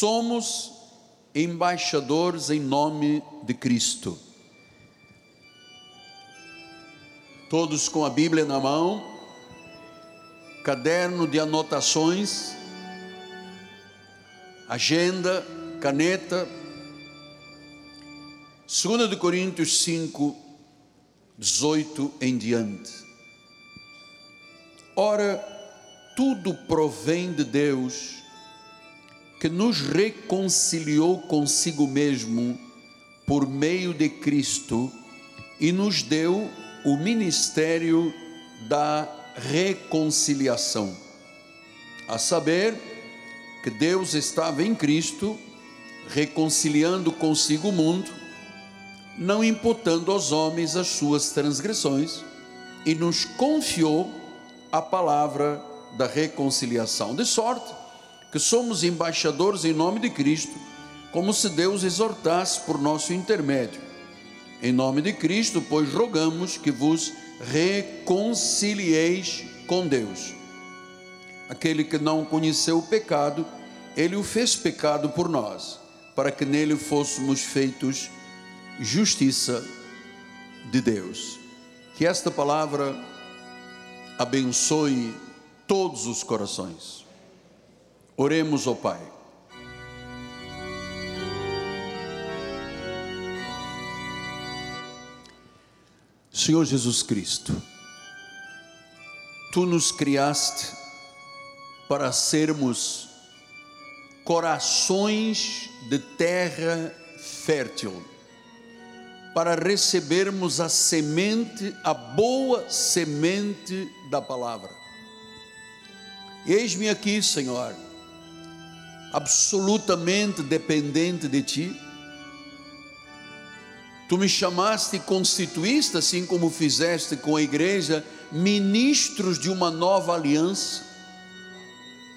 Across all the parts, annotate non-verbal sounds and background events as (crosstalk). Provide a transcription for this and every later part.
somos embaixadores em nome de Cristo. Todos com a Bíblia na mão, caderno de anotações, agenda, caneta. 2 de Coríntios 5, 18 em diante. Ora, tudo provém de Deus que nos reconciliou consigo mesmo por meio de Cristo e nos deu o ministério da reconciliação. A saber, que Deus estava em Cristo, reconciliando consigo o mundo, não imputando aos homens as suas transgressões, e nos confiou a palavra da reconciliação. De sorte que somos embaixadores em nome de Cristo, como se Deus exortasse por nosso intermédio. Em nome de Cristo, pois rogamos que vos reconcilieis com Deus. Aquele que não conheceu o pecado, ele o fez pecado por nós, para que nele fôssemos feitos justiça de Deus. Que esta palavra abençoe todos os corações. Oremos ao Pai. Senhor Jesus Cristo, Tu nos criaste para sermos corações de terra fértil, para recebermos a semente, a boa semente da palavra. Eis-me aqui, Senhor absolutamente dependente de ti. Tu me chamaste e constituíste, assim como fizeste com a igreja, ministros de uma nova aliança.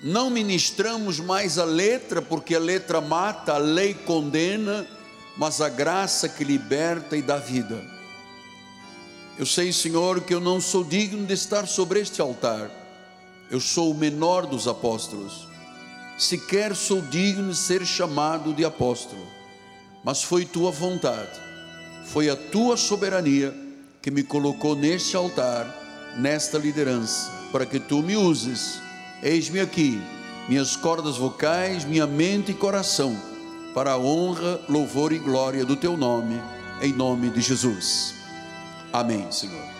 Não ministramos mais a letra, porque a letra mata, a lei condena, mas a graça que liberta e dá vida. Eu sei, Senhor, que eu não sou digno de estar sobre este altar. Eu sou o menor dos apóstolos sequer sou digno de ser chamado de apóstolo, mas foi tua vontade, foi a tua soberania que me colocou neste altar, nesta liderança, para que tu me uses. Eis-me aqui, minhas cordas vocais, minha mente e coração, para a honra, louvor e glória do teu nome, em nome de Jesus. Amém, Senhor.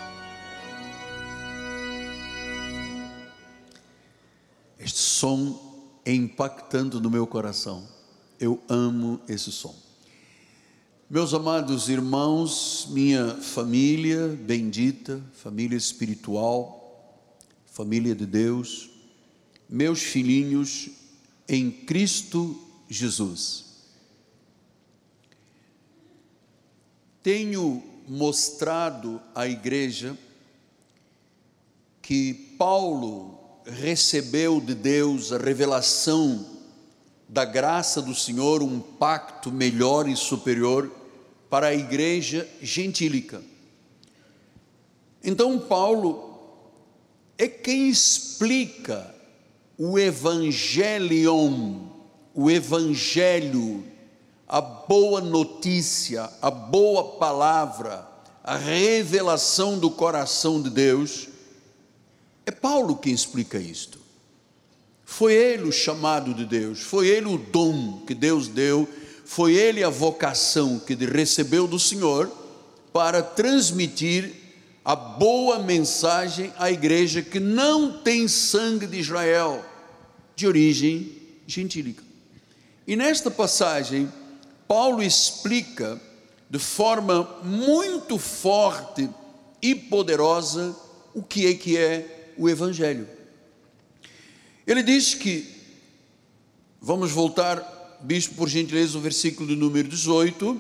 Este som impactando no meu coração. Eu amo esse som. Meus amados irmãos, minha família bendita, família espiritual, família de Deus, meus filhinhos em Cristo Jesus. Tenho mostrado à igreja que Paulo recebeu de Deus a revelação da graça do Senhor, um pacto melhor e superior para a igreja gentílica. Então, Paulo é quem explica o evangelion, o evangelho, a boa notícia, a boa palavra, a revelação do coração de Deus é Paulo quem explica isto. Foi ele o chamado de Deus, foi ele o dom que Deus deu, foi ele a vocação que recebeu do Senhor para transmitir a boa mensagem à igreja que não tem sangue de Israel, de origem gentílica. E nesta passagem, Paulo explica de forma muito forte e poderosa o que é que é o Evangelho. Ele diz que, vamos voltar, bispo, por gentileza, o versículo do número 18,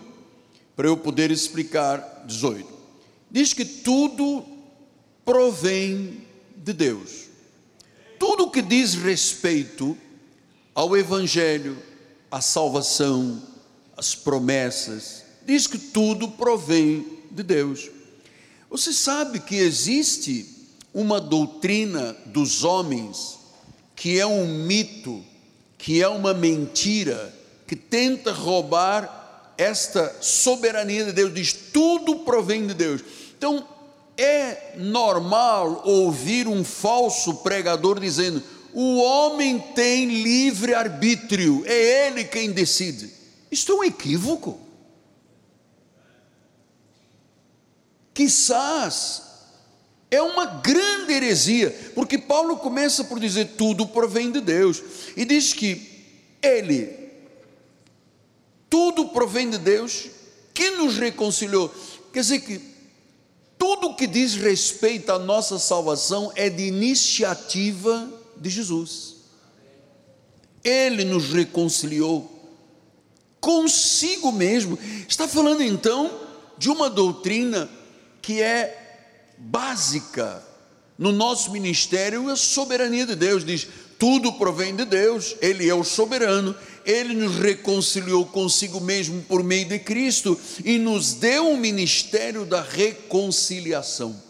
para eu poder explicar 18. Diz que tudo provém de Deus. Tudo que diz respeito ao Evangelho, à salvação, às promessas, diz que tudo provém de Deus. Você sabe que existe uma doutrina dos homens que é um mito que é uma mentira que tenta roubar esta soberania de Deus, diz tudo provém de Deus. Então, é normal ouvir um falso pregador dizendo: o homem tem livre arbítrio, é ele quem decide. Isto é um equívoco. Quizás é uma grande heresia, porque Paulo começa por dizer tudo provém de Deus e diz que ele tudo provém de Deus que nos reconciliou. Quer dizer que tudo que diz respeito à nossa salvação é de iniciativa de Jesus. Ele nos reconciliou consigo mesmo. Está falando então de uma doutrina que é básica no nosso ministério é a soberania de Deus. Diz: tudo provém de Deus, Ele é o soberano, Ele nos reconciliou consigo mesmo por meio de Cristo e nos deu o ministério da reconciliação.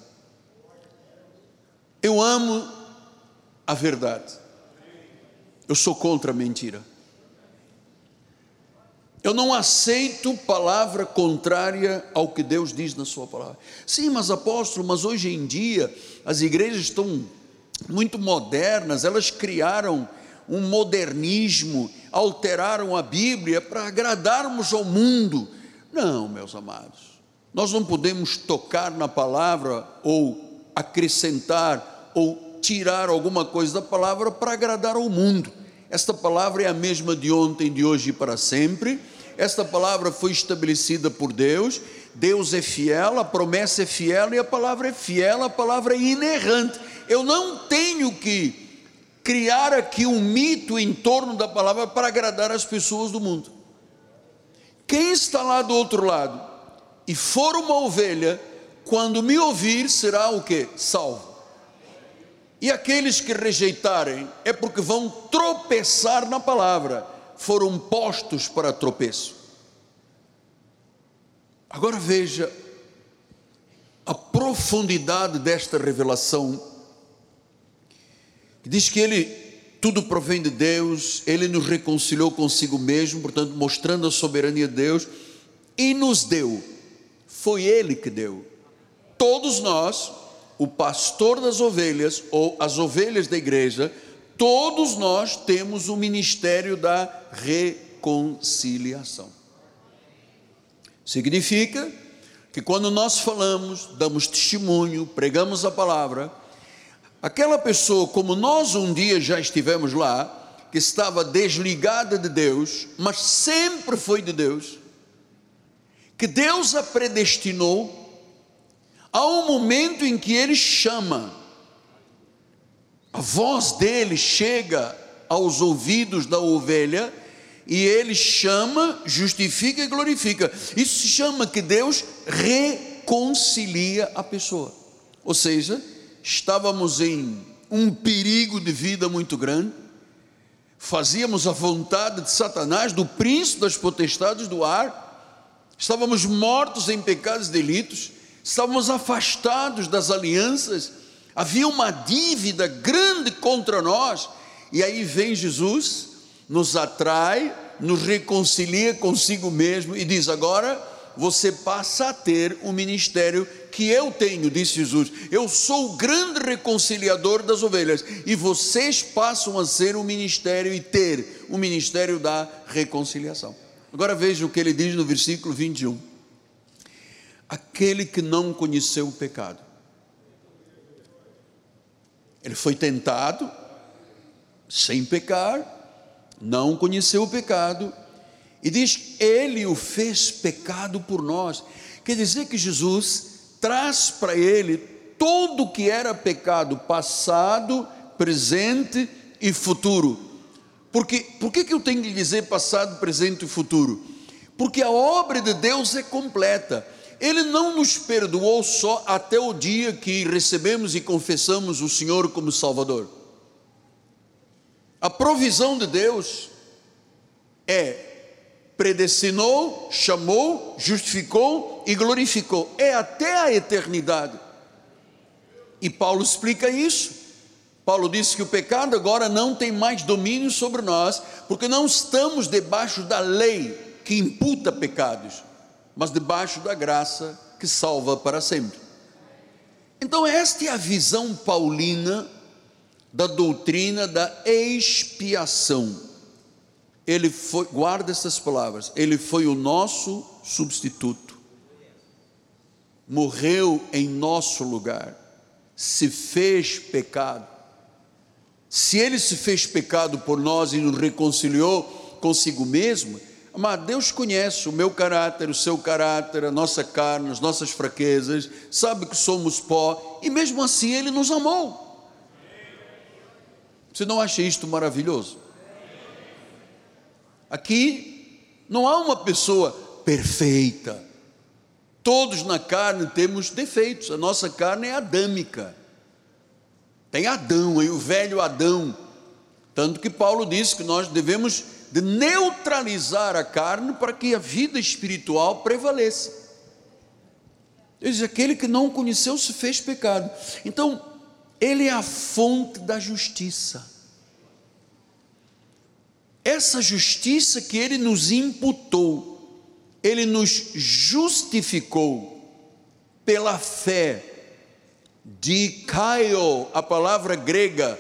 Eu amo a verdade, eu sou contra a mentira. Eu não aceito palavra contrária ao que Deus diz na Sua palavra. Sim, mas apóstolo, mas hoje em dia as igrejas estão muito modernas, elas criaram um modernismo, alteraram a Bíblia para agradarmos ao mundo. Não, meus amados, nós não podemos tocar na palavra ou acrescentar ou tirar alguma coisa da palavra para agradar ao mundo. Esta palavra é a mesma de ontem, de hoje e para sempre esta palavra foi estabelecida por Deus, Deus é fiel, a promessa é fiel e a palavra é fiel, a palavra é inerrante. Eu não tenho que criar aqui um mito em torno da palavra para agradar as pessoas do mundo. Quem está lá do outro lado e for uma ovelha, quando me ouvir, será o que? Salvo. E aqueles que rejeitarem é porque vão tropeçar na palavra foram postos para tropeço. Agora veja a profundidade desta revelação. Diz que ele tudo provém de Deus, ele nos reconciliou consigo mesmo, portanto, mostrando a soberania de Deus e nos deu. Foi ele que deu. Todos nós, o pastor das ovelhas ou as ovelhas da igreja, todos nós temos o ministério da reconciliação. Significa que quando nós falamos, damos testemunho, pregamos a palavra, aquela pessoa, como nós um dia já estivemos lá, que estava desligada de Deus, mas sempre foi de Deus, que Deus a predestinou, há um momento em que Ele chama, a voz dele chega aos ouvidos da ovelha e ele chama, justifica e glorifica. Isso se chama que Deus reconcilia a pessoa. Ou seja, estávamos em um perigo de vida muito grande, fazíamos a vontade de Satanás, do príncipe das potestades do ar, estávamos mortos em pecados e delitos, estávamos afastados das alianças Havia uma dívida grande contra nós, e aí vem Jesus, nos atrai, nos reconcilia consigo mesmo e diz: agora você passa a ter o ministério que eu tenho, disse Jesus. Eu sou o grande reconciliador das ovelhas, e vocês passam a ser o ministério e ter o ministério da reconciliação. Agora veja o que ele diz no versículo 21. Aquele que não conheceu o pecado ele foi tentado sem pecar, não conheceu o pecado, e diz: Ele o fez pecado por nós. Quer dizer que Jesus traz para ele tudo o que era pecado, passado, presente e futuro. Porque, por que, que eu tenho que dizer passado, presente e futuro? Porque a obra de Deus é completa. Ele não nos perdoou só até o dia que recebemos e confessamos o Senhor como Salvador. A provisão de Deus é predestinou, chamou, justificou e glorificou. É até a eternidade. E Paulo explica isso. Paulo disse que o pecado agora não tem mais domínio sobre nós, porque não estamos debaixo da lei que imputa pecados, mas debaixo da graça que salva para sempre. Então, esta é a visão paulina da doutrina da expiação. Ele foi, guarda essas palavras, ele foi o nosso substituto, morreu em nosso lugar, se fez pecado. Se ele se fez pecado por nós e nos reconciliou consigo mesmo, mas Deus conhece o meu caráter, o seu caráter, a nossa carne, as nossas fraquezas, sabe que somos pó, e mesmo assim Ele nos amou. Você não acha isto maravilhoso? Aqui não há uma pessoa perfeita. Todos na carne temos defeitos, a nossa carne é adâmica. Tem Adão aí, o velho Adão. Tanto que Paulo diz que nós devemos de neutralizar a carne para que a vida espiritual prevaleça. Diz: aquele que não conheceu se fez pecado. Então, ele é a fonte da justiça. Essa justiça que ele nos imputou, ele nos justificou pela fé. De Caio, a palavra grega,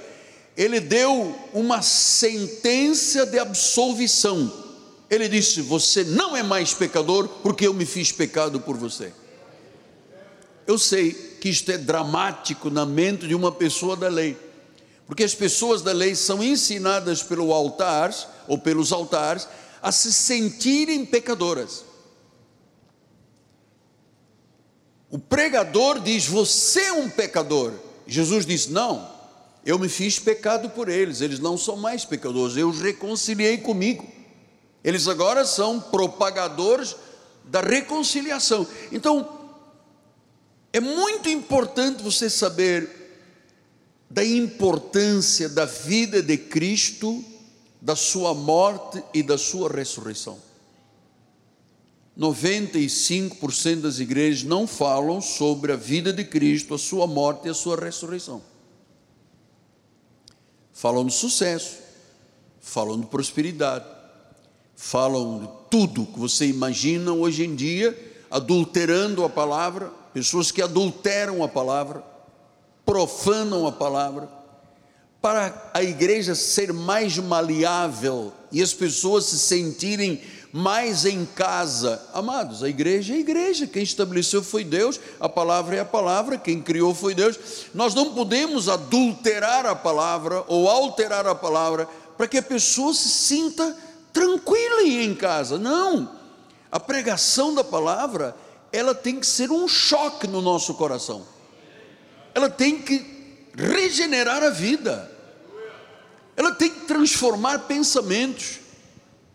ele deu uma sentença de absolvição. Ele disse: Você não é mais pecador, porque eu me fiz pecado por você. Eu sei que isto é dramático na mente de uma pessoa da lei, porque as pessoas da lei são ensinadas pelo altar ou pelos altares a se sentirem pecadoras. O pregador diz: Você é um pecador. Jesus diz: Não, eu me fiz pecado por eles, eles não são mais pecadores, eu os reconciliei comigo. Eles agora são propagadores da reconciliação. Então, é muito importante você saber da importância da vida de Cristo, da sua morte e da sua ressurreição. 95% das igrejas não falam sobre a vida de Cristo, a sua morte e a sua ressurreição falam de sucesso, falam de prosperidade, falam de tudo que você imagina hoje em dia, adulterando a palavra, pessoas que adulteram a palavra, profanam a palavra, para a igreja ser mais maleável e as pessoas se sentirem mais em casa. Amados, a igreja é a igreja, quem estabeleceu foi Deus, a palavra é a palavra, quem criou foi Deus. Nós não podemos adulterar a palavra ou alterar a palavra para que a pessoa se sinta tranquila em casa. Não. A pregação da palavra, ela tem que ser um choque no nosso coração. Ela tem que regenerar a vida. Ela tem que transformar pensamentos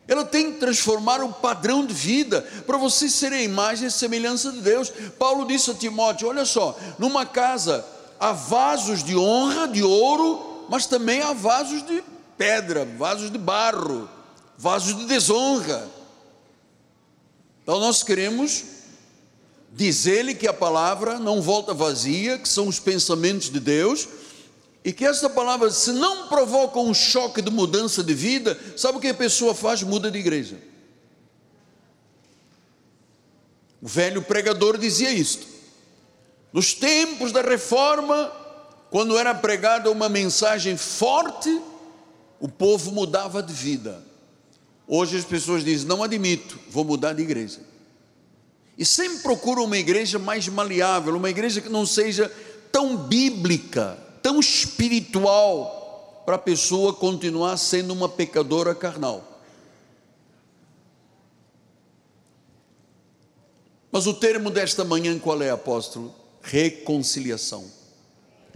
ela tem que transformar o padrão de vida para você ser a imagem e semelhança de Deus. Paulo disse a Timóteo: olha só, numa casa há vasos de honra, de ouro, mas também há vasos de pedra, vasos de barro, vasos de desonra. Então nós queremos dizer-lhe que a palavra não volta vazia, que são os pensamentos de Deus, e que essa palavra, se não provoca um choque de mudança de vida, sabe o que a pessoa faz? Muda de igreja. O velho pregador dizia isto. Nos tempos da reforma, quando era pregada uma mensagem forte, o povo mudava de vida. Hoje as pessoas dizem: Não admito, vou mudar de igreja. E sempre procuram uma igreja mais maleável, uma igreja que não seja tão bíblica, tão espiritual para a pessoa continuar sendo uma pecadora carnal. Mas o termo desta manhã qual é, apóstolo? Reconciliação.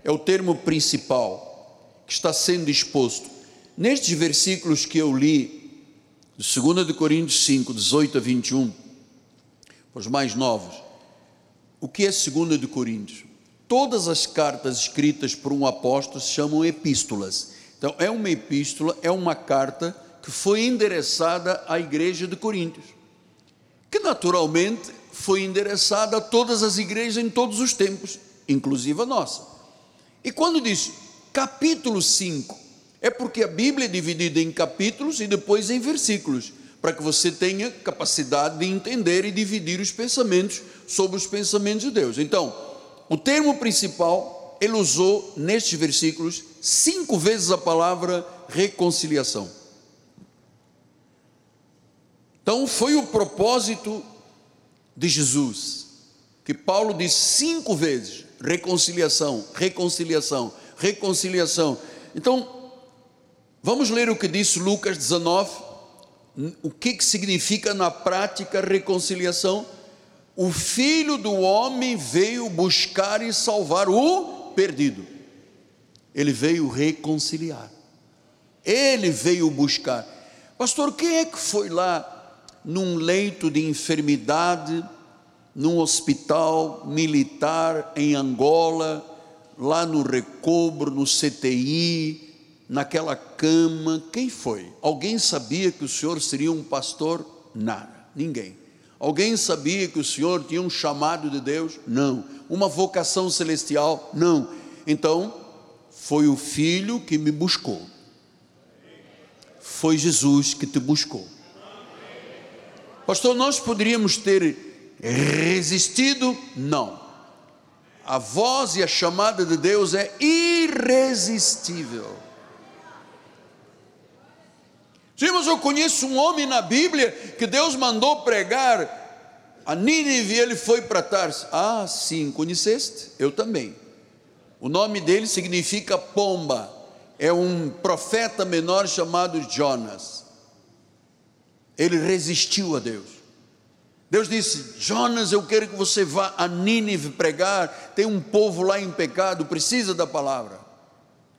É o termo principal que está sendo exposto. Nestes versículos que eu li, de 2 de Coríntios 5, 18 a 21, os mais novos, o que é 2 de Coríntios? Todas as cartas escritas por um apóstolo se chamam epístolas. Então, é uma epístola, é uma carta que foi endereçada à igreja de Coríntios, que naturalmente foi endereçada a todas as igrejas em todos os tempos, inclusive a nossa. E quando diz Capítulo 5 é porque a Bíblia é dividida em capítulos e depois em versículos, para que você tenha capacidade de entender e dividir os pensamentos sobre os pensamentos de Deus. Então, o termo principal, ele usou nestes versículos cinco vezes a palavra reconciliação. Então, foi o propósito de Jesus, que Paulo diz cinco vezes: reconciliação, reconciliação, reconciliação. Então, vamos ler o que disse Lucas 19, o que, que significa na prática reconciliação? O filho do homem veio buscar e salvar o perdido, ele veio reconciliar, ele veio buscar. Pastor, quem é que foi lá num leito de enfermidade, num hospital militar em Angola, lá no Recobro, no CTI, naquela cama, quem foi? Alguém sabia que o senhor seria um pastor? Nada, ninguém. Alguém sabia que o senhor tinha um chamado de Deus? Não. Uma vocação celestial? Não. Então, foi o filho que me buscou. Foi Jesus que te buscou. Pastor, nós poderíamos ter resistido? Não. A voz e a chamada de Deus é irresistível. Mas eu conheço um homem na Bíblia que Deus mandou pregar a Nínive e ele foi para Tarso. Ah, sim, conheceste? Eu também. O nome dele significa pomba. É um profeta menor chamado Jonas. Ele resistiu a Deus. Deus disse: Jonas, eu quero que você vá a Nínive pregar. Tem um povo lá em pecado, precisa da palavra.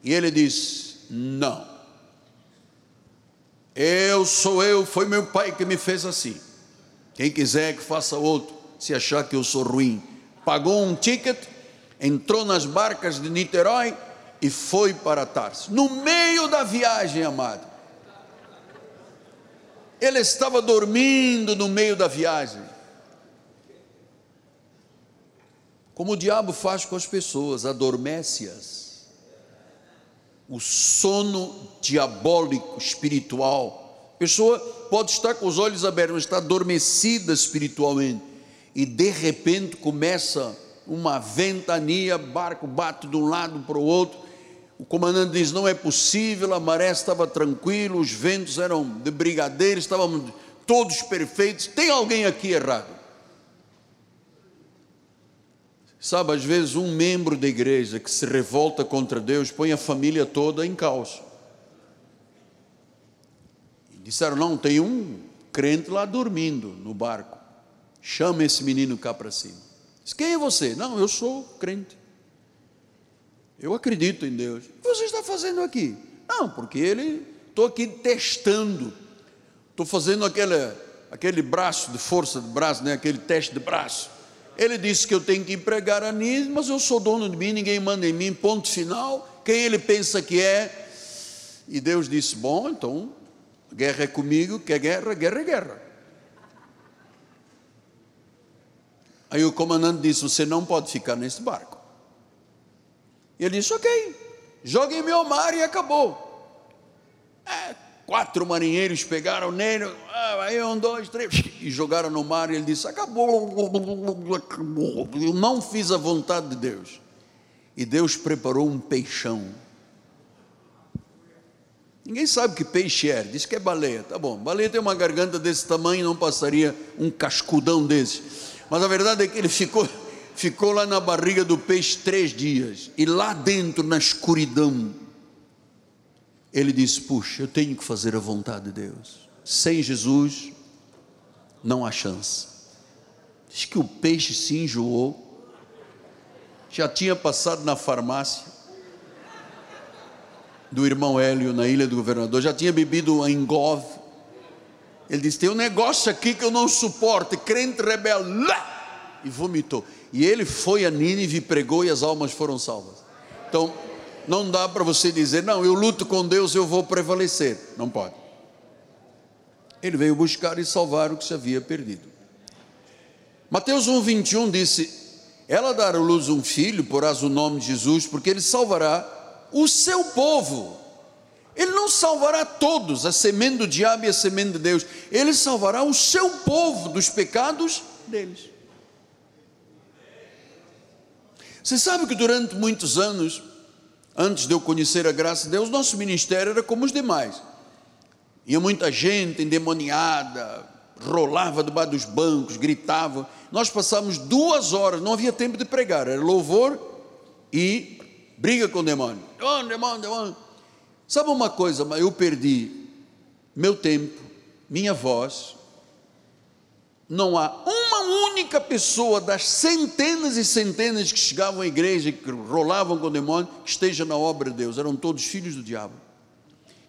E ele disse: Não. Eu sou eu, foi meu pai que me fez assim. Quem quiser que faça outro, se achar que eu sou ruim. Pagou um ticket, entrou nas barcas de Niterói e foi para Tarso. No meio da viagem, amado. Ele estava dormindo no meio da viagem. Como o diabo faz com as pessoas, adormece-as. O sono diabólico espiritual. A pessoa pode estar com os olhos abertos, mas está adormecida espiritualmente. E de repente começa uma ventania, barco bate de um lado para o outro, o comandante diz: não é possível, a maré estava tranquila, os ventos eram de brigadeiro, estavam todos perfeitos. Tem alguém aqui errado? Sabe, às vezes um membro da igreja que se revolta contra Deus põe a família toda em caos. E disseram: não, tem um crente lá dormindo no barco. Chama esse menino cá para cima. Diz, quem é você? Não, eu sou crente. Eu acredito em Deus. O que você está fazendo aqui? Não, porque ele, estou aqui testando. Estou fazendo aquele, aquele braço de força de braço, né? aquele teste de braço. Ele disse que eu tenho que empregar a mim, mas eu sou dono de mim, ninguém manda em mim, ponto final. Quem ele pensa que é? E Deus disse: Bom, então, guerra é comigo, que é guerra, guerra é guerra. Aí o comandante disse: Você não pode ficar nesse barco. E ele disse: Ok, joguem meu mar e acabou. É, quatro marinheiros pegaram nele, ah, aí um, dois, três, e jogaram no mar. E ele disse: Acabou, Eu não fiz a vontade de Deus. E Deus preparou um peixão. Ninguém sabe que peixe é, diz que é baleia. Tá bom, baleia tem uma garganta desse tamanho, não passaria um cascudão desse. Mas a verdade é que ele ficou ficou lá na barriga do peixe três dias, e lá dentro, na escuridão, ele disse: Puxa, eu tenho que fazer a vontade de Deus. Sem Jesus, não há chance. Diz que o peixe se enjoou, já tinha passado na farmácia do irmão Hélio, na ilha do governador, já tinha bebido em Gov. Ele disse: Tem um negócio aqui que eu não suporto, crente rebelde, e vomitou. E ele foi a Nínive pregou e as almas foram salvas. Então, não dá para você dizer, não, eu luto com Deus, eu vou prevalecer. Não pode. Ele veio buscar e salvar o que se havia perdido. Mateus 1,21 disse: Ela dará à luz um filho, porás o nome de Jesus, porque ele salvará o seu povo. Ele não salvará todos, a semente do diabo e a semente de Deus. Ele salvará o seu povo dos pecados deles. Você sabe que durante muitos anos, antes de eu conhecer a graça de Deus, nosso ministério era como os demais. Ia muita gente endemoniada, rolava debaixo dos bancos, gritava. Nós passávamos duas horas, não havia tempo de pregar, era louvor e briga com o demônio. Demônio, demônio, demônio. Sabe uma coisa, mas eu perdi meu tempo, minha voz. Não há uma única pessoa das centenas e centenas que chegavam à igreja, que rolavam com o demônio, que esteja na obra de Deus. Eram todos filhos do diabo.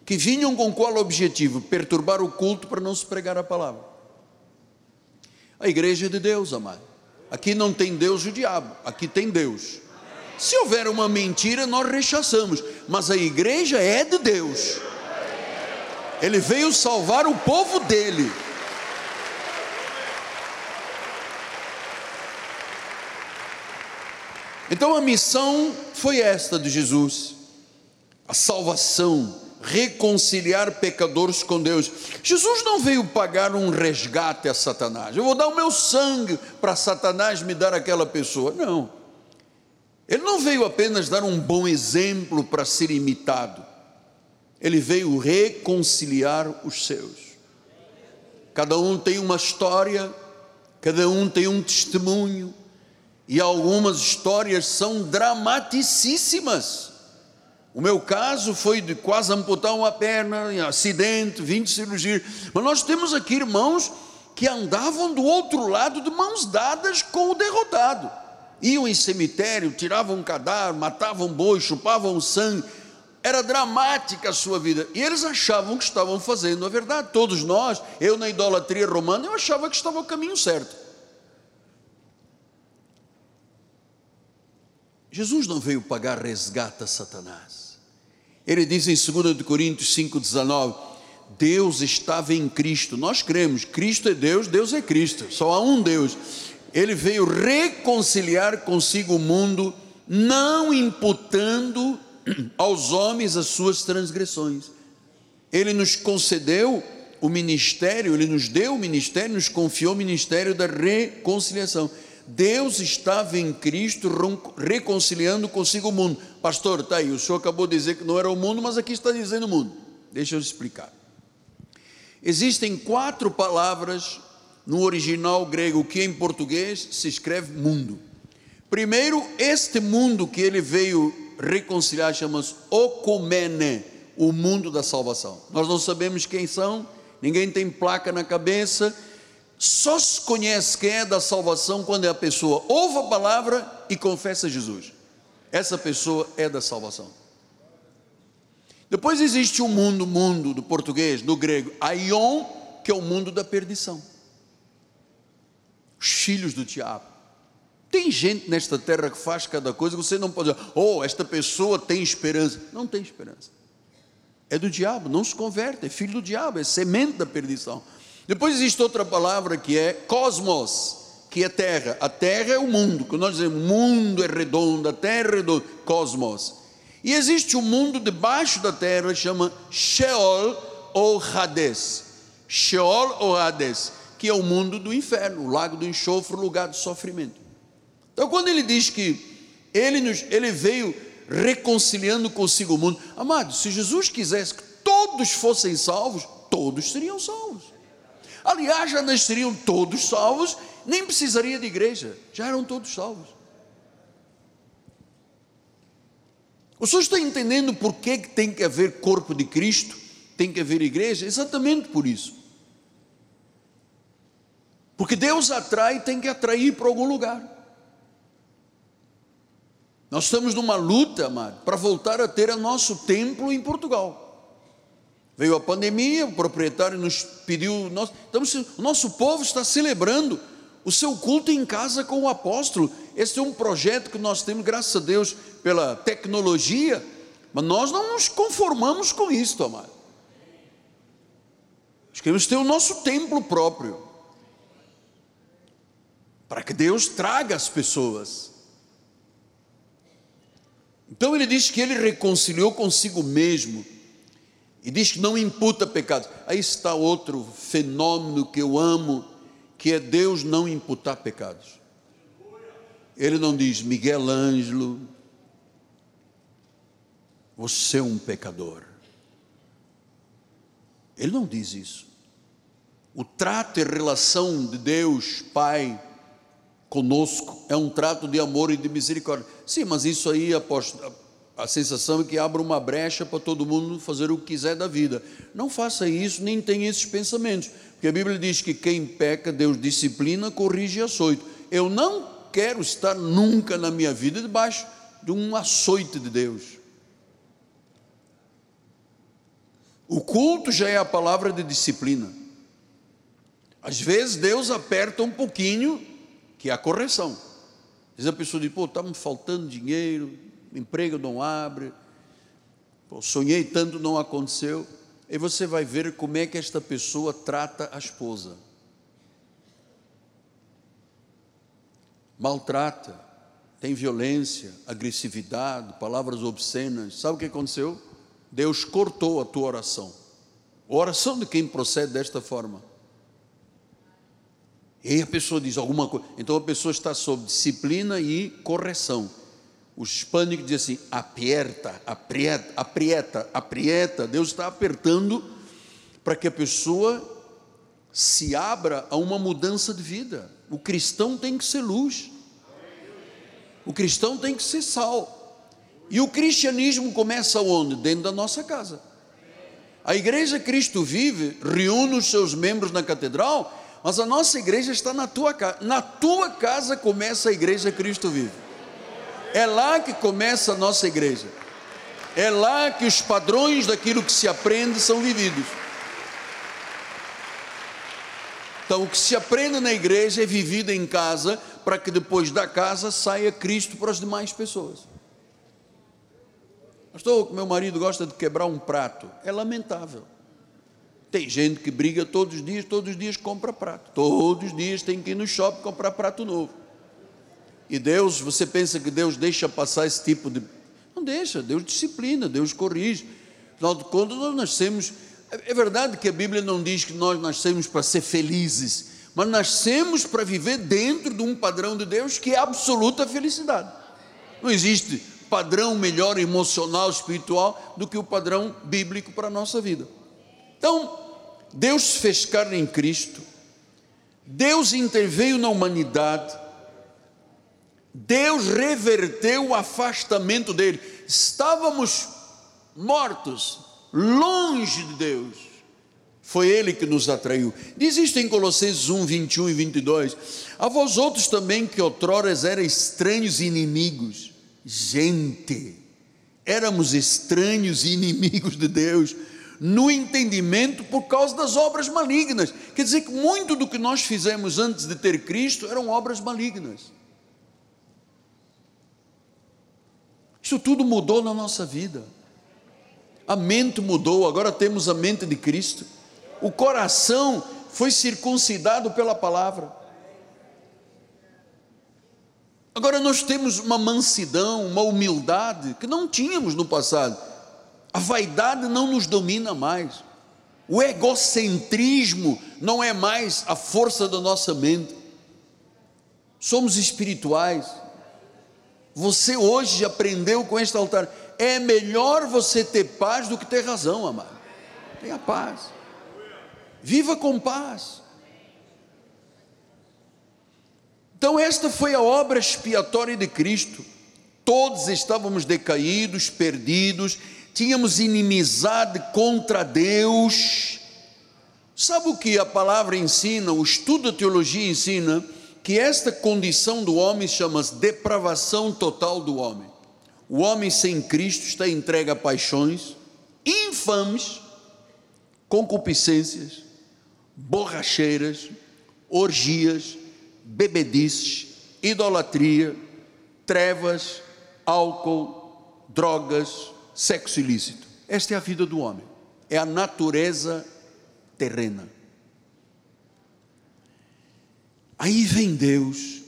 Que vinham com qual objetivo? Perturbar o culto para não se pregar a palavra. A igreja é de Deus, amado. Aqui não tem Deus e o diabo, aqui tem Deus. Se houver uma mentira, nós rechaçamos, mas a igreja é de Deus. Ele veio salvar o povo dele. Então a missão foi esta de Jesus: a salvação, reconciliar pecadores com Deus. Jesus não veio pagar um resgate a Satanás. Eu vou dar o meu sangue para Satanás me dar aquela pessoa. Não. Ele não veio apenas dar um bom exemplo para ser imitado, ele veio reconciliar os seus. Cada um tem uma história, cada um tem um testemunho, e algumas histórias são dramaticíssimas. O meu caso foi de quase amputar uma perna, em acidente, 20 cirurgias. Mas nós temos aqui irmãos que andavam do outro lado de mãos dadas com o derrotado iam em cemitério, tiravam um cadáver, matavam boi, chupavam sangue. Era dramática a sua vida. E eles achavam que estavam fazendo a verdade. Todos nós, eu na idolatria romana, eu achava que estava o caminho certo. Jesus não veio pagar resgate a Satanás. Ele diz em 2 Coríntios 5,19: Deus estava em Cristo. Nós cremos, Cristo é Deus, Deus é Cristo. Só há um Deus ele veio reconciliar consigo o mundo, não imputando aos homens as suas transgressões. Ele nos concedeu o ministério, ele nos deu o ministério, nos confiou o ministério da reconciliação. Deus estava em Cristo reconciliando consigo o mundo. Pastor, está aí, o senhor acabou de dizer que não era o mundo, mas aqui está dizendo o mundo. Deixa eu explicar. Existem quatro palavras no original grego, que em português se escreve mundo. Primeiro, este mundo que ele veio reconciliar chama-se Okumene, o mundo da salvação. Nós não sabemos quem são, ninguém tem placa na cabeça, só se conhece quem é da salvação quando a pessoa ouve a palavra e confessa Jesus. Essa pessoa é da salvação. Depois existe o mundo, mundo do português, do grego, aion, que é o mundo da perdição os filhos do diabo. Tem gente nesta terra que faz cada coisa, você não pode dizer, oh, esta pessoa tem esperança. Não tem esperança. É do diabo, não se converte, é filho do diabo, é semente da perdição. Depois existe outra palavra que é cosmos, que é terra. A terra é o mundo, que nós dizemos, mundo é redondo, a terra é redonda, cosmos. E existe um mundo debaixo da terra, chama Sheol ou Hades. Sheol ou Hades que é o mundo do inferno, o lago do enxofre, o lugar de sofrimento. Então, quando ele diz que ele, nos, ele veio reconciliando consigo o mundo, amado, se Jesus quisesse que todos fossem salvos, todos seriam salvos. Aliás, já nasceriam todos salvos, nem precisaria de igreja, já eram todos salvos. O senhor está entendendo por que tem que haver corpo de Cristo, tem que haver igreja? Exatamente por isso. Porque Deus atrai, tem que atrair para algum lugar. Nós estamos numa luta, amado, para voltar a ter o nosso templo em Portugal. Veio a pandemia, o proprietário nos pediu. Nós, estamos, o nosso povo está celebrando o seu culto em casa com o apóstolo. Esse é um projeto que nós temos, graças a Deus, pela tecnologia, mas nós não nos conformamos com isso, amado. Nós queremos ter o nosso templo próprio para que Deus traga as pessoas. Então ele diz que ele reconciliou consigo mesmo e diz que não imputa pecados. Aí está outro fenômeno que eu amo, que é Deus não imputar pecados. Ele não diz, Miguel Ângelo, você é um pecador. Ele não diz isso. O trato e relação de Deus, Pai, conosco, é um trato de amor e de misericórdia. Sim, mas isso aí, apóstolo, a sensação é que abre uma brecha para todo mundo fazer o que quiser da vida. Não faça isso, nem tenha esses pensamentos, porque a Bíblia diz que quem peca, Deus disciplina, corrige e açoito. Eu não quero estar nunca na minha vida debaixo de um açoite de Deus. O culto já é a palavra de disciplina. Às vezes Deus aperta um pouquinho, que é a correção. Às vezes a pessoa diz, pô, está me faltando dinheiro, emprego não abre, pô, sonhei tanto, não aconteceu. E você vai ver como é que esta pessoa trata a esposa. Maltrata, tem violência, agressividade, palavras obscenas. Sabe o que aconteceu? Deus cortou a tua oração. A oração de quem procede desta forma. E a pessoa diz alguma coisa. Então a pessoa está sob disciplina e correção. Os hispânicos dizem assim: aperta, aprieta, aprieta, aprieta. Deus está apertando para que a pessoa se abra a uma mudança de vida. O cristão tem que ser luz. O cristão tem que ser sal. E o cristianismo começa onde? Dentro da nossa casa. A igreja Cristo vive, reúne os seus membros na catedral, mas a nossa igreja está na tua casa. Na tua casa começa a igreja Cristo vive. É lá que começa a nossa igreja. É lá que os padrões daquilo que se aprende são vividos. Então, o que se aprende na igreja é vivido em casa, para que depois da casa saia Cristo para as demais pessoas. Pastor, meu marido gosta de quebrar um prato. É lamentável. Tem gente que briga todos os dias, todos os dias compra prato. Todos os dias tem que ir no shopping comprar prato novo. E Deus, você pensa que Deus deixa passar esse tipo de. Não deixa, Deus disciplina, Deus corrige. Afinal de contas, nós nascemos. É verdade que a Bíblia não diz que nós nascemos para ser felizes, mas nascemos para viver dentro de um padrão de Deus que é absoluta felicidade. Não existe padrão melhor emocional, espiritual do que o padrão bíblico para a nossa vida. Então, Deus fez carne em Cristo, Deus interveio na humanidade, Deus reverteu o afastamento dele. Estávamos mortos, longe de Deus. Foi Ele que nos atraiu. Diz isto em Colossenses 1, 21 e 22. A vós outros também que outrora eram estranhos e inimigos. Gente, éramos estranhos e (laughs) inimigos de Deus, no entendimento por causa das obras malignas. Quer dizer que muito do que nós fizemos antes de ter Cristo eram obras malignas. Isso tudo mudou na nossa vida. A mente mudou, agora temos a mente de Cristo. O coração foi circuncidado pela palavra. Agora nós temos uma mansidão, uma humildade que não tínhamos no passado. A vaidade não nos domina mais. O egocentrismo não é mais a força da nossa mente. Somos espirituais. Você hoje aprendeu com este altar. É melhor você ter paz do que ter razão, amado. Tenha paz. Viva com paz. Então, esta foi a obra expiatória de Cristo. Todos estávamos decaídos, perdidos, tínhamos inimizade contra Deus. Sabe o que a palavra ensina, o estudo da teologia ensina? Que esta condição do homem chama-se depravação total do homem. O homem sem Cristo está entregue a paixões infames, concupiscências, borracheiras, orgias, bebedices, idolatria, trevas, álcool, drogas, sexo ilícito. Esta é a vida do homem, é a natureza terrena. Aí vem Deus,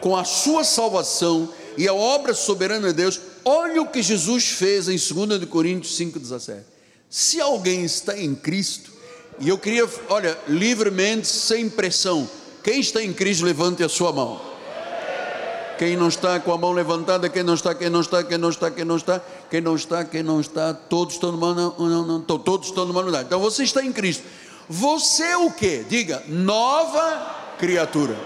com a sua salvação e a obra soberana de Deus, Olha o que Jesus fez em 2 Coríntios 5,17. Se alguém está em Cristo, e eu queria, olha, livremente, sem pressão, quem está em Cristo, levante a sua mão. Quem não está com a mão levantada, quem não está, quem não está, quem não está, quem não está, quem não está, quem não está, todos estão numa, não, não, não, todos estão numa unidade. Então você está em Cristo. Você é o que? Diga, nova criatura.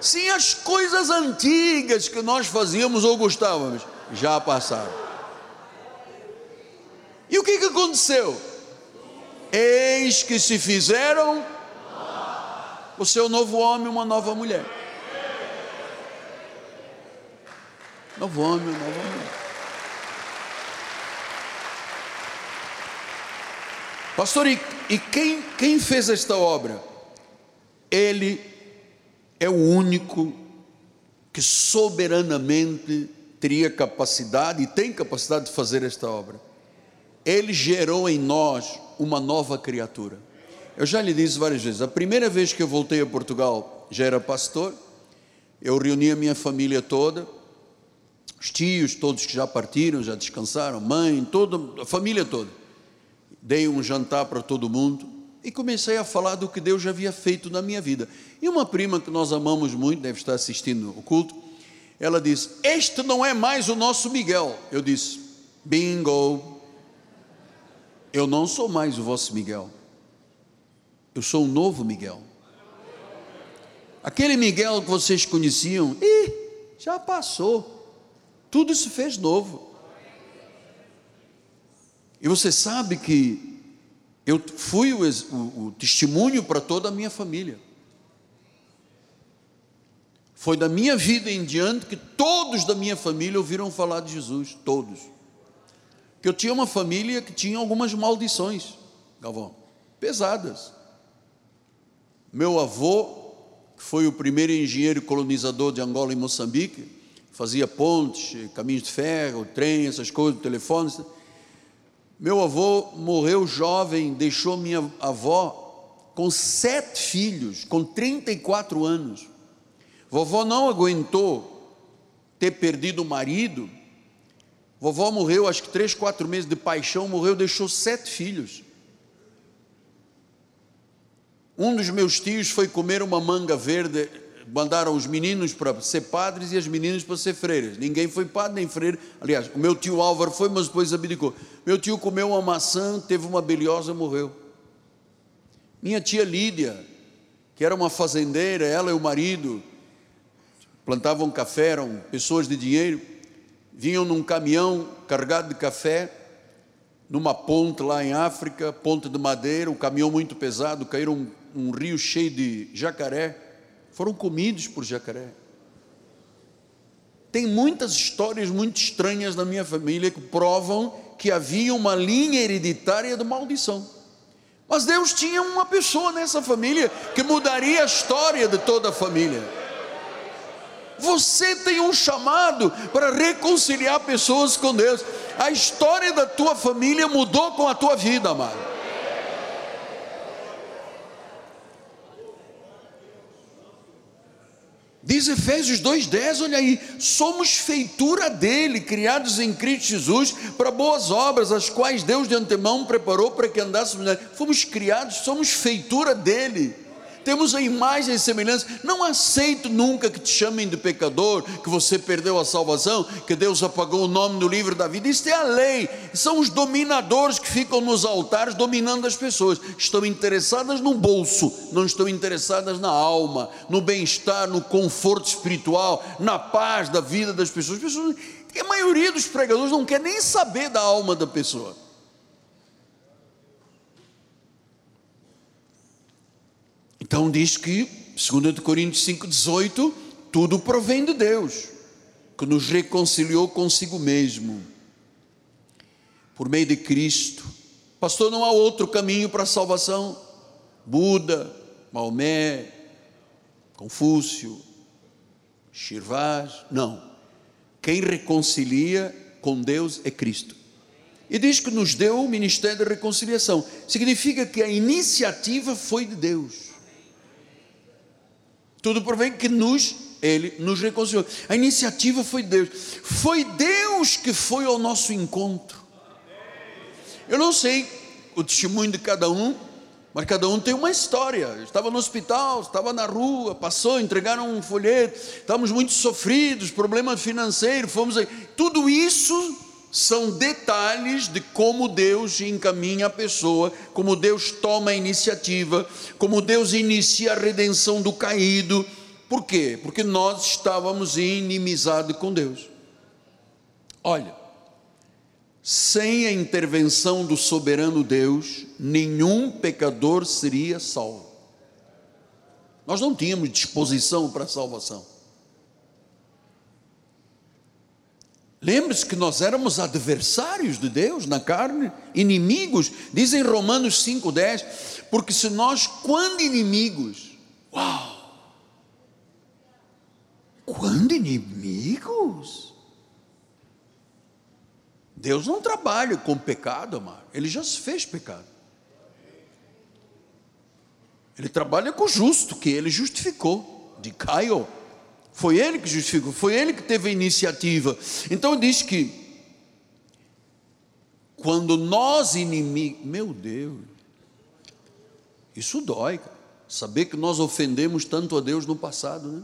Sim, as coisas antigas que nós fazíamos ou gostávamos já passaram. E o que, que aconteceu? Eis que se fizeram o seu novo homem, uma nova mulher. Novo homem, nova mulher. Pastor, e, e quem, quem fez esta obra? Ele é o único que soberanamente teria capacidade e tem capacidade de fazer esta obra. Ele gerou em nós uma nova criatura. Eu já lhe disse várias vezes, a primeira vez que eu voltei a Portugal, já era pastor, eu reuni a minha família toda, os tios, todos que já partiram, já descansaram, mãe, toda a família toda. Dei um jantar para todo mundo e comecei a falar do que Deus já havia feito na minha vida. E uma prima que nós amamos muito, deve estar assistindo o culto, ela disse: Este não é mais o nosso Miguel. Eu disse: Bingo. Eu não sou mais o vosso Miguel. Eu sou um novo Miguel. Aquele Miguel que vocês conheciam, ih, já passou. Tudo se fez novo. E você sabe que eu fui o, o, o testemunho para toda a minha família. Foi da minha vida em diante que todos da minha família ouviram falar de Jesus, todos. Que eu tinha uma família que tinha algumas maldições, Galvão, pesadas. Meu avô, que foi o primeiro engenheiro colonizador de Angola e Moçambique, fazia pontes, caminhos de ferro, trem, essas coisas, telefones. Meu avô morreu jovem, deixou minha avó com sete filhos, com 34 anos. Vovó não aguentou ter perdido o marido. Vovó morreu, acho que três, quatro meses de paixão, morreu, deixou sete filhos. Um dos meus tios foi comer uma manga verde, mandaram os meninos para ser padres e as meninas para ser freiras. Ninguém foi padre nem freira. Aliás, o meu tio Álvaro foi, mas depois abdicou. Meu tio comeu uma maçã, teve uma biliosa, morreu. Minha tia Lídia, que era uma fazendeira, ela e o marido plantavam café, eram pessoas de dinheiro, vinham num caminhão carregado de café numa ponte lá em África, ponte de madeira, um caminhão muito pesado, caíram um, um rio cheio de jacaré, foram comidos por jacaré. Tem muitas histórias muito estranhas na minha família que provam que havia uma linha hereditária de maldição. Mas Deus tinha uma pessoa nessa família que mudaria a história de toda a família. Você tem um chamado para reconciliar pessoas com Deus. A história da tua família mudou com a tua vida, amado. Diz Efésios 2,10, olha aí, somos feitura dele, criados em Cristo Jesus, para boas obras, as quais Deus de antemão preparou para que andássemos. Fomos criados, somos feitura dele temos a imagem e semelhança. Não aceito nunca que te chamem de pecador, que você perdeu a salvação, que Deus apagou o nome no livro da vida. Isso é a lei. São os dominadores que ficam nos altares dominando as pessoas. Estão interessadas no bolso, não estão interessadas na alma, no bem-estar, no conforto espiritual, na paz da vida das pessoas. pessoas a maioria dos pregadores não quer nem saber da alma da pessoa. Então diz que, 2 Coríntios 5,18, tudo provém de Deus, que nos reconciliou consigo mesmo, por meio de Cristo. Pastor, não há outro caminho para a salvação? Buda, Maomé, Confúcio, Shirvaz, não. Quem reconcilia com Deus é Cristo. E diz que nos deu o ministério da reconciliação. Significa que a iniciativa foi de Deus. Tudo provém que nos ele nos reconciliou. A iniciativa foi Deus. Foi Deus que foi ao nosso encontro. Eu não sei o testemunho de cada um, mas cada um tem uma história. Estava no hospital, estava na rua, passou, entregaram um folheto, estávamos muito sofridos, problema financeiro, fomos aí. Tudo isso são detalhes de como Deus encaminha a pessoa, como Deus toma a iniciativa, como Deus inicia a redenção do caído. Por quê? Porque nós estávamos em inimizade com Deus. Olha, sem a intervenção do soberano Deus, nenhum pecador seria salvo. Nós não tínhamos disposição para a salvação. Lembre-se que nós éramos adversários de Deus na carne, inimigos, dizem Romanos 5,10, porque se nós, quando inimigos, uau, quando inimigos, Deus não trabalha com pecado, amado, Ele já se fez pecado. Ele trabalha com o justo, que Ele justificou, de Caio. Foi ele que justificou, foi ele que teve a iniciativa. Então diz que quando nós inimigos, meu Deus, isso dói, cara. saber que nós ofendemos tanto a Deus no passado, né?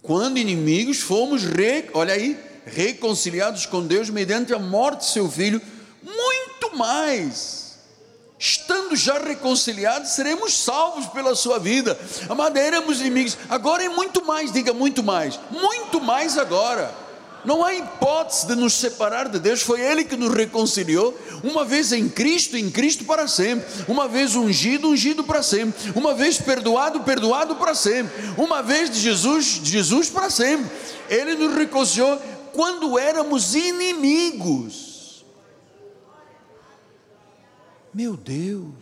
Quando inimigos fomos, re, olha aí, reconciliados com Deus mediante a morte de seu filho, muito mais estando já reconciliados, seremos salvos pela sua vida. Amado, éramos inimigos, agora é muito mais, diga muito mais, muito mais agora. Não há hipótese de nos separar de Deus, foi Ele que nos reconciliou, uma vez em Cristo, em Cristo para sempre, uma vez ungido, ungido para sempre, uma vez perdoado, perdoado para sempre, uma vez de Jesus, Jesus para sempre. Ele nos reconciliou quando éramos inimigos Meu Deus,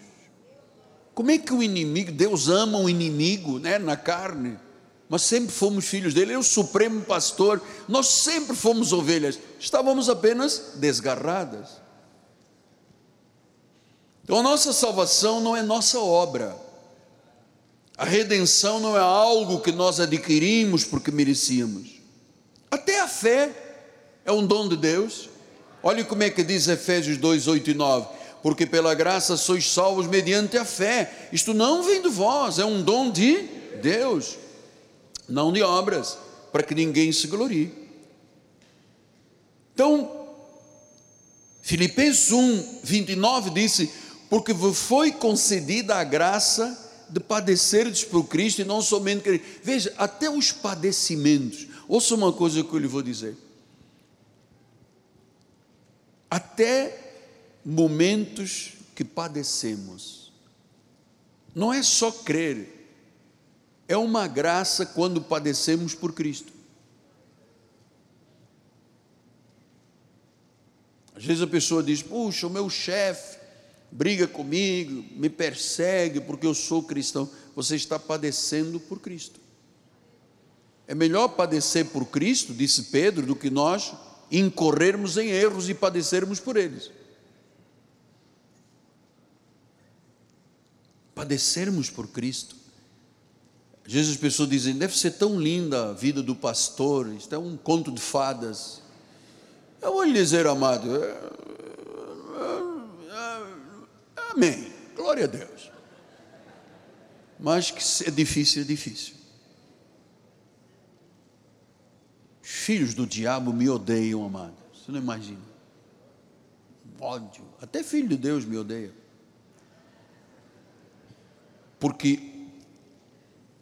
como é que o inimigo, Deus ama o inimigo né, na carne, mas sempre fomos filhos dele, ele é o supremo pastor, nós sempre fomos ovelhas, estávamos apenas desgarradas. Então a nossa salvação não é nossa obra, a redenção não é algo que nós adquirimos porque merecíamos, até a fé é um dom de Deus. Olha como é que diz Efésios 2, 8 e 9 porque pela graça sois salvos mediante a fé. Isto não vem de vós, é um dom de Deus, não de obras, para que ninguém se glorie. Então, Filipenses 1, 29 disse: Porque vos foi concedida a graça de padecerdes por Cristo e não somente querer. Veja, até os padecimentos. Ouça uma coisa que eu lhe vou dizer. Até momentos que padecemos. Não é só crer, é uma graça quando padecemos por Cristo. Às vezes a pessoa diz: Puxa, o meu chefe briga comigo, me persegue porque eu sou cristão. Você está padecendo por Cristo. É melhor padecer por Cristo, disse Pedro, do que nós incorrermos em erros e padecermos por eles. Padecermos por Cristo. Às vezes as pessoas dizem, deve ser tão linda a vida do pastor, isto é um conto de fadas. Eu vou lhe dizer, amado, é, é, é, amém, glória a Deus. Mas que é difícil, é difícil. Os filhos do diabo me odeiam, amado. Você não imagina. Ódio. Até filho de Deus me odeia. Porque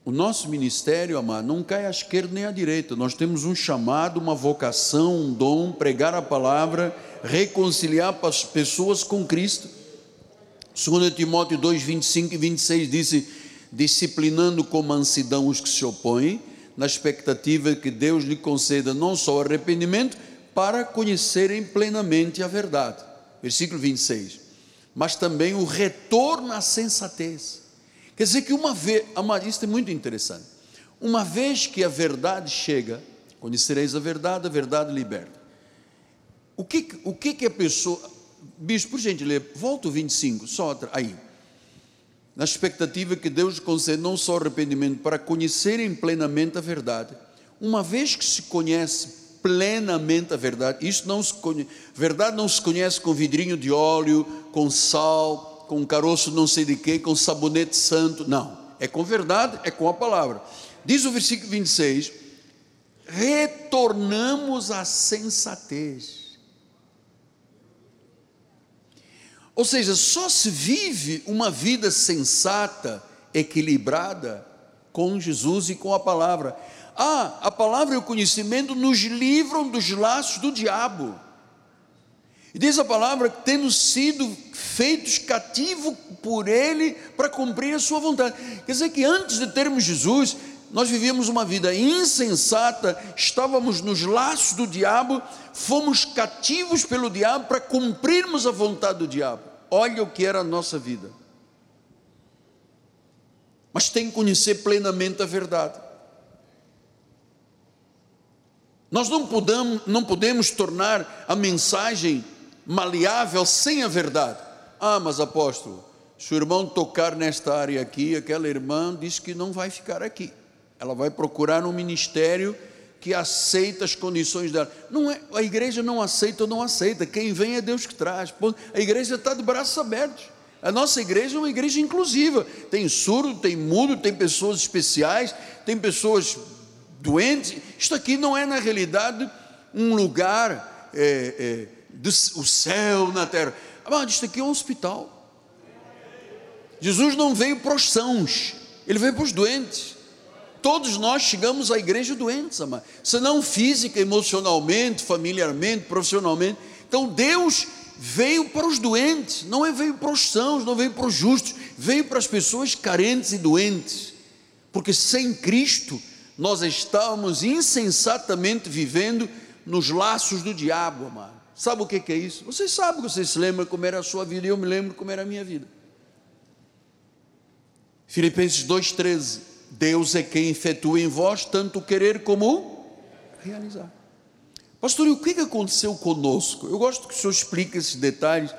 o nosso ministério, amado, não cai à esquerda nem à direita. Nós temos um chamado, uma vocação, um dom, pregar a palavra, reconciliar as pessoas com Cristo. 2 Timóteo 2, 25 e 26 disse: disciplinando com mansidão os que se opõem, na expectativa que Deus lhe conceda não só arrependimento, para conhecerem plenamente a verdade. Versículo 26. Mas também o retorno à sensatez Quer dizer que uma vez, isso é muito interessante. Uma vez que a verdade chega, conhecereis a verdade, a verdade liberta. O que, o que, que a pessoa. Bispo, por gentileza, volta o 25, só aí. Na expectativa que Deus concede não só arrependimento, para conhecerem plenamente a verdade. Uma vez que se conhece plenamente a verdade. Isto não se conhece, verdade não se conhece com vidrinho de óleo, com sal, com caroço não sei de quê, com sabonete santo. Não. É com verdade, é com a palavra. Diz o versículo 26: retornamos à sensatez. Ou seja, só se vive uma vida sensata, equilibrada com Jesus e com a palavra. Ah, a palavra e o conhecimento nos livram dos laços do diabo. E diz a palavra que tendo sido feitos cativos por ele para cumprir a sua vontade. Quer dizer que antes de termos Jesus, nós vivíamos uma vida insensata, estávamos nos laços do diabo, fomos cativos pelo diabo para cumprirmos a vontade do diabo. Olha o que era a nossa vida. Mas tem que conhecer plenamente a verdade. Nós não podemos, não podemos tornar a mensagem maleável sem a verdade. Ah, mas apóstolo, se o irmão tocar nesta área aqui, aquela irmã diz que não vai ficar aqui. Ela vai procurar um ministério que aceita as condições dela. Não é, a igreja não aceita ou não aceita. Quem vem é Deus que traz. A igreja está de braços abertos. A nossa igreja é uma igreja inclusiva. Tem surdo, tem mudo, tem pessoas especiais, tem pessoas doentes. Isto aqui não é, na realidade, um lugar, é, é, do, o céu na terra. Mas isto aqui é um hospital. Jesus não veio para os sãos, ele veio para os doentes. Todos nós chegamos à igreja doentes, amado. se não física, emocionalmente, familiarmente, profissionalmente. Então Deus veio para os doentes, não é veio para os sãos, não veio para os justos, veio para as pessoas carentes e doentes. Porque sem Cristo nós estávamos insensatamente vivendo nos laços do diabo, amado. Sabe o que é isso? Vocês sabem, vocês se lembram como era a sua vida, e eu me lembro como era a minha vida. Filipenses 2,13: Deus é quem efetua em vós tanto o querer como realizar. Pastor, e o que aconteceu conosco? Eu gosto que o senhor explique esses detalhes,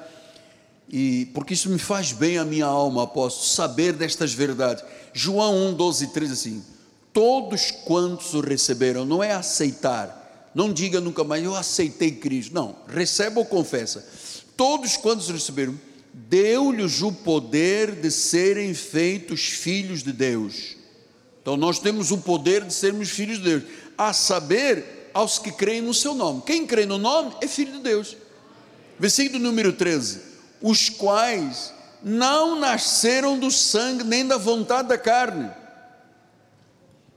e porque isso me faz bem a minha alma, apóstolo, saber destas verdades. João 1, 12 e 13, assim todos quantos o receberam, não é aceitar, não diga nunca mais, eu aceitei Cristo, não, receba ou confessa, todos quantos receberam, deu-lhes o poder de serem feitos filhos de Deus, então nós temos o poder de sermos filhos de Deus, a saber, aos que creem no seu nome, quem crê no nome é filho de Deus, versículo número 13, os quais não nasceram do sangue nem da vontade da carne,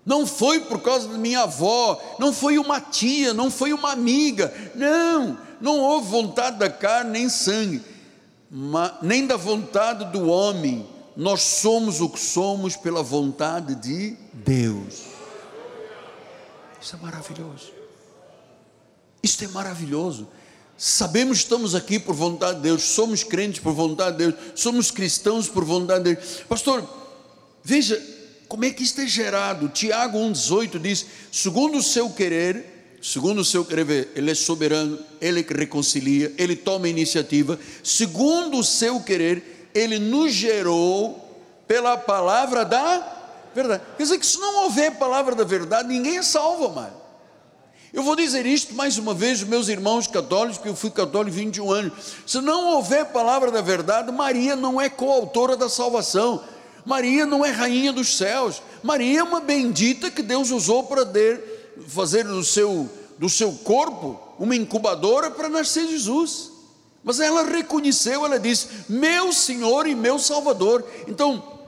não foi por causa da minha avó, não foi uma tia, não foi uma amiga, não, não houve vontade da carne nem sangue, nem da vontade do homem, nós somos o que somos pela vontade de Deus. Isso é maravilhoso. Isso é maravilhoso. Sabemos que estamos aqui por vontade de Deus, somos crentes por vontade de Deus, somos cristãos por vontade de Deus. Pastor, veja, como é que isto é gerado? Tiago 1,18 diz: segundo o seu querer, segundo o seu querer, ele é soberano, ele reconcilia, ele toma iniciativa, segundo o seu querer, ele nos gerou pela palavra da verdade. Quer dizer que se não houver palavra da verdade, ninguém é salvo, mais. Eu vou dizer isto mais uma vez, meus irmãos católicos, que eu fui católico 21 anos. Se não houver palavra da verdade, Maria não é coautora da salvação. Maria não é rainha dos céus. Maria é uma bendita que Deus usou para fazer do seu, do seu corpo uma incubadora para nascer Jesus. Mas ela reconheceu, ela disse: Meu Senhor e meu Salvador. Então,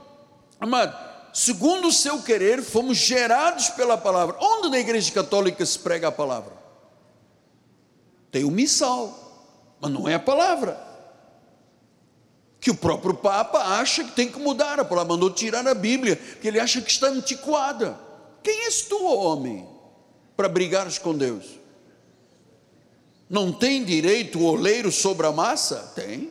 amado, segundo o seu querer, fomos gerados pela palavra. Onde na igreja católica se prega a palavra? Tem o missal, mas não é a palavra que o próprio Papa acha que tem que mudar, a palavra mandou tirar a Bíblia, que ele acha que está antiquada. Quem és tu, homem, para brigares com Deus? Não tem direito o oleiro sobre a massa? Tem.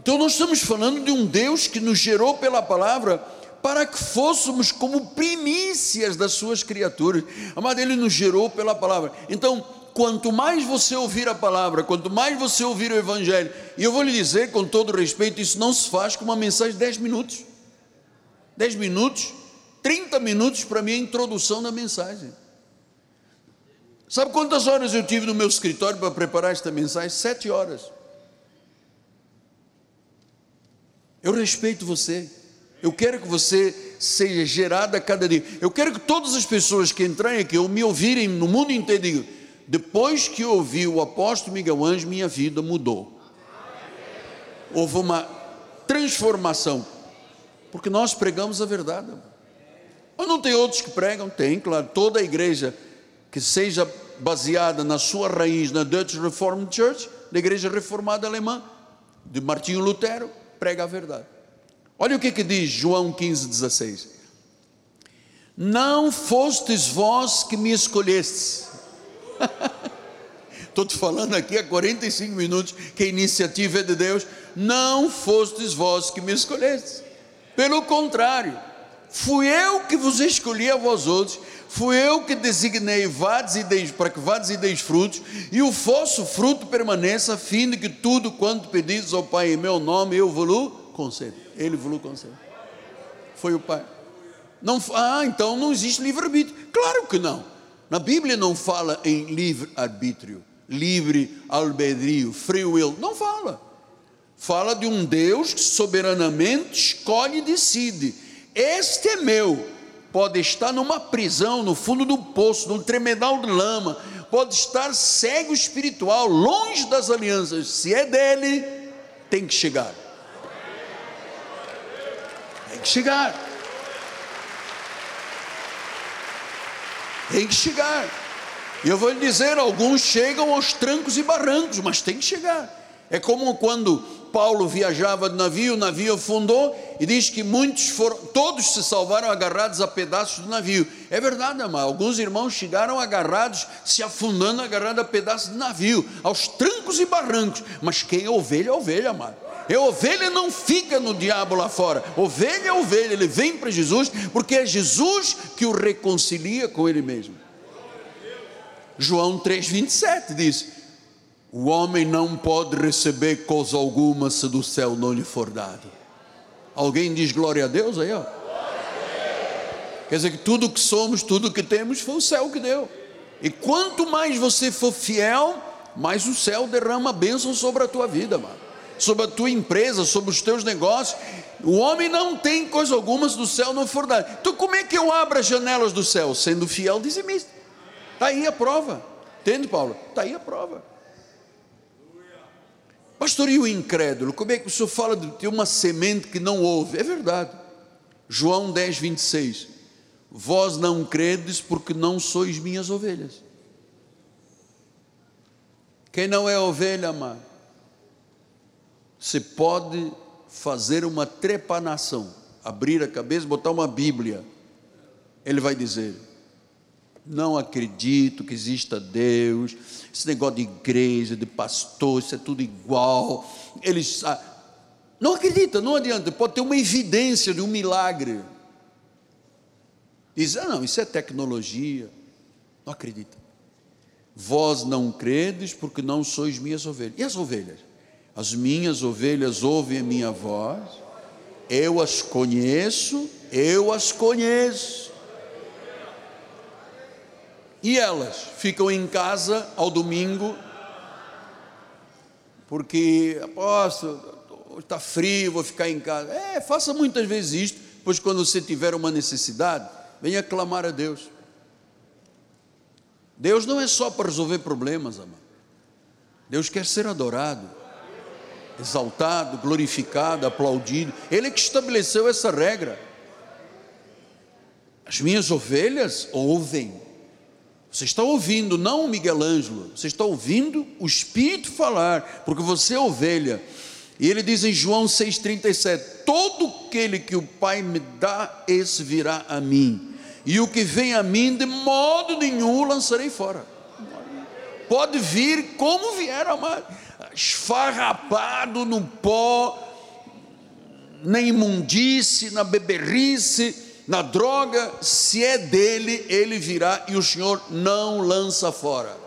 Então nós estamos falando de um Deus que nos gerou pela palavra para que fôssemos como primícias das suas criaturas. Amado, ele nos gerou pela palavra. Então, quanto mais você ouvir a palavra, quanto mais você ouvir o Evangelho, e eu vou lhe dizer com todo respeito, isso não se faz com uma mensagem de 10 minutos. 10 minutos 30 minutos para mim a introdução da mensagem. Sabe quantas horas eu tive no meu escritório para preparar esta mensagem? Sete horas. Eu respeito você. Eu quero que você seja gerada a cada dia. Eu quero que todas as pessoas que entrarem aqui ou me ouvirem no mundo inteiro digam: depois que ouvi o apóstolo Miguel Anjo, minha vida mudou. Houve uma transformação, porque nós pregamos a verdade. Mas não tem outros que pregam? Tem, claro. Toda a igreja que seja baseada na sua raiz na Dutch Reformed Church, da igreja reformada alemã, de Martinho Lutero, prega a verdade. Olha o que, que diz João 15, 16. Não fostes vós que me escolhestes. (laughs) Estou te falando aqui há 45 minutos que a iniciativa é de Deus. Não fostes vós que me escolhestes. Pelo contrário, fui eu que vos escolhi a vós outros, fui eu que designei vades e deis, para que vades e deis frutos, e o vosso fruto permaneça, a fim de que tudo quanto pedis ao Pai em meu nome, eu vos concedo. Ele vos concede. Foi o Pai. Não, ah, então não existe livre-arbítrio. Claro que não. Na Bíblia não fala em livre-arbítrio, livre albedrio, free will. Não fala. Fala de um Deus que soberanamente escolhe e decide este é meu. Pode estar numa prisão, no fundo do poço, num tremedal de lama, pode estar cego espiritual, longe das alianças. Se é dele, tem que chegar. Tem que chegar. Tem que chegar. E eu vou lhe dizer: alguns chegam aos trancos e barrancos, mas tem que chegar. É como quando Paulo viajava de navio, o navio afundou e diz que muitos foram, todos se salvaram agarrados a pedaços do navio. É verdade, amado. Alguns irmãos chegaram agarrados, se afundando, agarrados a pedaços do navio, aos trancos e barrancos. Mas quem é ovelha é ovelha, amado. É ovelha não fica no diabo lá fora. Ovelha é ovelha, ele vem para Jesus, porque é Jesus que o reconcilia com ele mesmo. João 3,27 diz: o homem não pode receber coisa alguma se do céu não lhe for dado. Alguém diz glória a Deus aí, ó. Quer dizer que tudo que somos, tudo que temos, foi o céu que deu. E quanto mais você for fiel, mais o céu derrama bênção sobre a tua vida, mano. Sobre a tua empresa, sobre os teus negócios. O homem não tem coisa alguma do céu não for dado. Então, como é que eu abro as janelas do céu? Sendo fiel dizimista. Está aí a prova. Entende, Paulo? Está aí a prova. Pastor, e o incrédulo? Como é que o senhor fala de ter uma semente que não ouve? É verdade. João 10, 26. Vós não credes porque não sois minhas ovelhas. Quem não é ovelha, amado, você pode fazer uma trepanação, abrir a cabeça, botar uma Bíblia. Ele vai dizer: não acredito que exista Deus, esse negócio de igreja, de pastor, isso é tudo igual. Eles ah, não acredita, não adianta, pode ter uma evidência de um milagre. Diz, ah, não, isso é tecnologia. Não acredita. Vós não credes porque não sois minhas ovelhas. E as ovelhas? As minhas ovelhas ouvem a minha voz, eu as conheço, eu as conheço e elas ficam em casa ao domingo, porque, apóstolo, está frio, vou ficar em casa. É, faça muitas vezes isto, pois quando você tiver uma necessidade, venha clamar a Deus. Deus não é só para resolver problemas, amado. Deus quer ser adorado, exaltado, glorificado, aplaudido. Ele é que estabeleceu essa regra. As minhas ovelhas ouvem você está ouvindo não o Miguel Ângelo, você está ouvindo o Espírito falar, porque você é ovelha. E ele diz em João 6,37: Todo aquele que o Pai me dá, esse virá a mim, e o que vem a mim, de modo nenhum lançarei fora. Pode vir como vier, amado, esfarrapado no pó, na imundície, na beberrice, na droga, se é dele, ele virá e o Senhor não lança fora.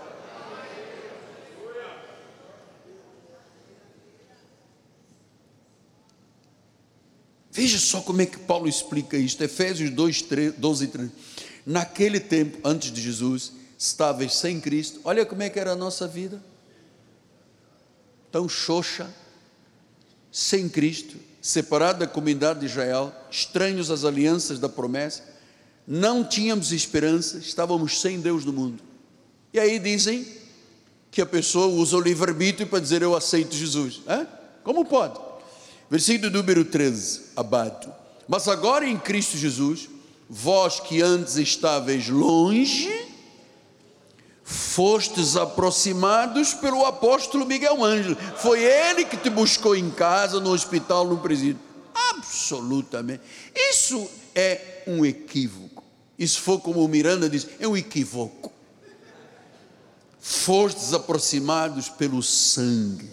Veja só como é que Paulo explica isto, Efésios 2, 3, 12 e 13. Naquele tempo, antes de Jesus, estáveis sem Cristo, olha como é que era a nossa vida, tão xoxa, sem Cristo, separado da comunidade de Israel, estranhos às alianças da promessa, não tínhamos esperança, estávamos sem Deus no mundo. E aí dizem que a pessoa usa o livre-arbítrio para dizer eu aceito Jesus. Como pode? Versículo número 13, abado. Mas agora em Cristo Jesus, vós que antes estáveis longe, fostes aproximados pelo apóstolo Miguel Ângelo. Foi ele que te buscou em casa, no hospital, no presídio. Absolutamente. Isso é um equívoco. Isso for como o Miranda diz, é um equívoco. Fostes aproximados pelo sangue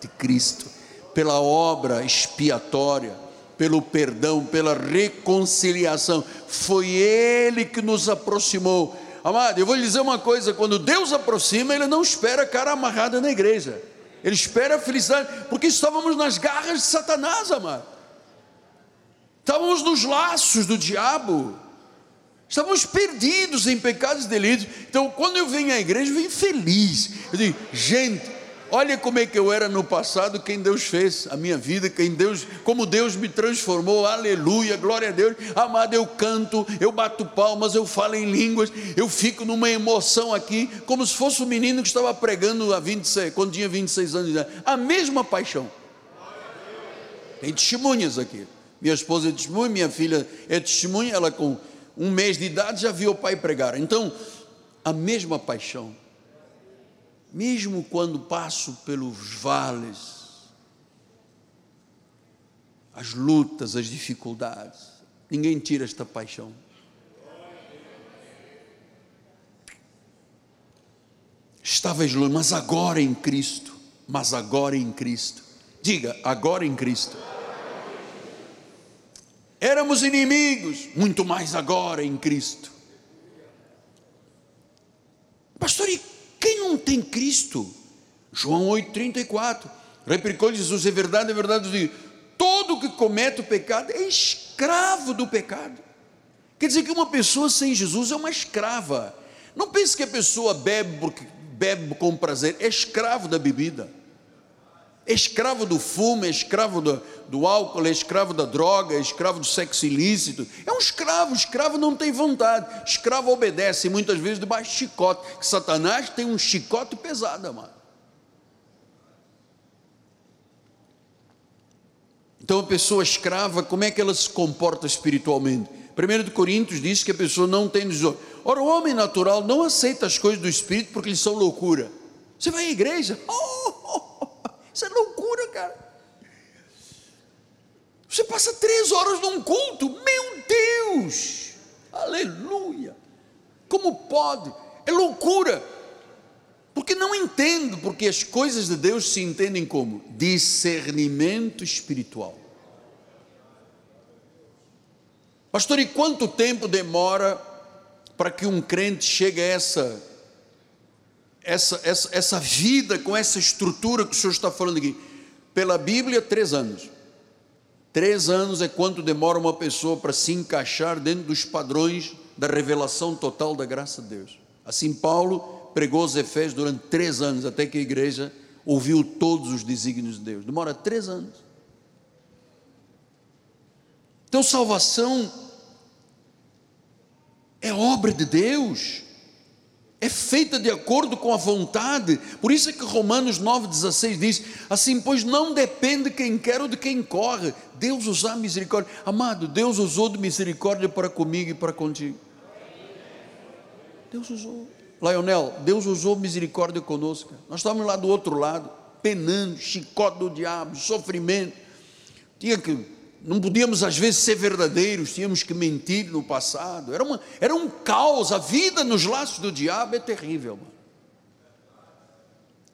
de Cristo pela obra expiatória, pelo perdão, pela reconciliação. Foi Ele que nos aproximou. Amado, eu vou lhe dizer uma coisa: quando Deus aproxima, Ele não espera cara amarrada na igreja, Ele espera a felicidade, porque estávamos nas garras de Satanás, amado. Estávamos nos laços do diabo, estávamos perdidos em pecados e delitos. Então, quando eu venho à igreja, eu venho feliz. Eu digo, gente, Olha como é que eu era no passado, quem Deus fez a minha vida, quem Deus, como Deus me transformou, aleluia, glória a Deus. Amado, eu canto, eu bato palmas, eu falo em línguas, eu fico numa emoção aqui, como se fosse um menino que estava pregando há 26, quando tinha 26 anos de idade. A mesma paixão. Tem testemunhas aqui. Minha esposa é testemunha, minha filha é testemunha, ela com um mês de idade já viu o pai pregar. Então, a mesma paixão mesmo quando passo pelos vales, as lutas, as dificuldades, ninguém tira esta paixão. Estavas longe, mas agora em Cristo, mas agora em Cristo. Diga, agora em Cristo. Éramos inimigos, muito mais agora em Cristo. Pastor, e quem não tem Cristo? João 8,34. Replicou Jesus: é verdade, é verdade, eu digo, todo que comete o pecado é escravo do pecado. Quer dizer que uma pessoa sem Jesus é uma escrava. Não pense que a pessoa bebe bebe com prazer, é escravo da bebida escravo do fumo, escravo do, do álcool, escravo da droga, escravo do sexo ilícito. É um escravo, escravo não tem vontade, escravo obedece, muitas vezes debaixo de chicote. Satanás tem um chicote pesado, amado. Então a pessoa escrava, como é que ela se comporta espiritualmente? 1 de Coríntios diz que a pessoa não tem desordem. Ora, o homem natural não aceita as coisas do Espírito porque lhe são loucura. Você vai à igreja, oh, isso é loucura, cara. Você passa três horas num culto, meu Deus, aleluia. Como pode? É loucura. Porque não entendo, porque as coisas de Deus se entendem como discernimento espiritual. Pastor, e quanto tempo demora para que um crente chegue a essa essa, essa, essa vida com essa estrutura que o Senhor está falando aqui? Pela Bíblia, três anos. Três anos é quanto demora uma pessoa para se encaixar dentro dos padrões da revelação total da graça de Deus. Assim, Paulo pregou os Efésios durante três anos, até que a igreja ouviu todos os desígnios de Deus. Demora três anos. Então, salvação é obra de Deus é feita de acordo com a vontade. Por isso é que Romanos 9,16 diz: assim, pois não depende de quem quer ou de quem corre. Deus usar misericórdia. Amado, Deus usou de misericórdia para comigo e para contigo. Deus usou. Lionel, Deus usou misericórdia conosco. Nós estávamos lá do outro lado, penando, chicote do diabo, sofrimento. Tinha que não podíamos às vezes ser verdadeiros, tínhamos que mentir no passado. Era, uma, era um caos, a vida nos laços do diabo é terrível.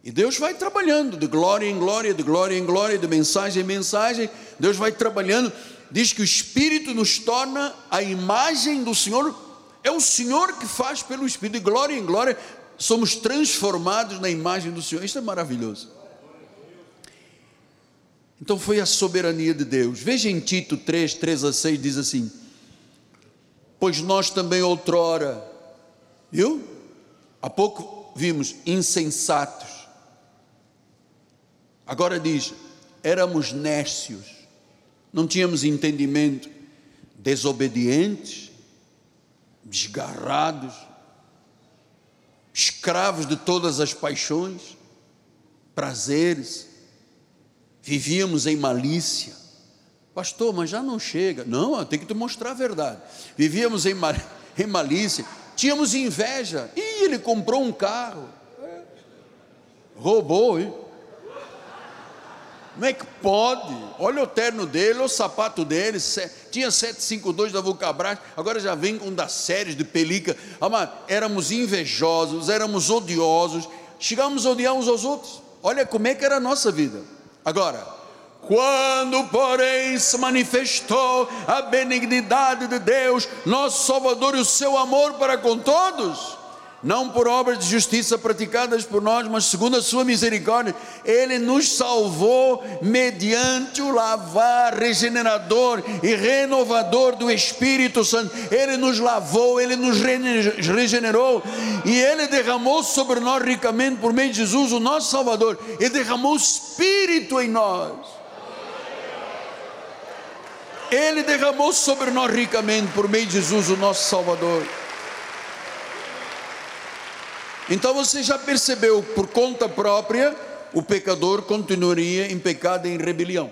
E Deus vai trabalhando de glória em glória, de glória em glória, de mensagem em mensagem. Deus vai trabalhando. Diz que o Espírito nos torna a imagem do Senhor. É o Senhor que faz pelo Espírito, de glória em glória, somos transformados na imagem do Senhor. Isso é maravilhoso. Então foi a soberania de Deus. Veja em Tito 3, 3 a 6, diz assim: Pois nós também outrora, viu? Há pouco vimos insensatos. Agora diz: éramos nécios, não tínhamos entendimento, desobedientes, desgarrados, escravos de todas as paixões, prazeres, vivíamos em malícia. Pastor, mas já não chega. Não, tem que te mostrar a verdade. Vivíamos em, mal, (laughs) em malícia, tínhamos inveja. E ele comprou um carro. Roubou, hein? Como é que pode? Olha o terno dele, o sapato dele, tinha 752 da Vulcabras, agora já vem com das séries de pelica. Amado, éramos invejosos, éramos odiosos, chegamos a odiar uns aos outros. Olha como é que era a nossa vida. Agora, quando, porém, se manifestou a benignidade de Deus, nosso Salvador, e o seu amor para com todos, não por obras de justiça praticadas por nós, mas segundo a sua misericórdia, Ele nos salvou mediante o lavar regenerador e renovador do Espírito Santo. Ele nos lavou, Ele nos regenerou e Ele derramou sobre nós ricamente por meio de Jesus, o nosso Salvador. Ele derramou o Espírito em nós. Ele derramou sobre nós ricamente por meio de Jesus, o nosso Salvador. Então você já percebeu, por conta própria, o pecador continuaria em pecado e em rebelião.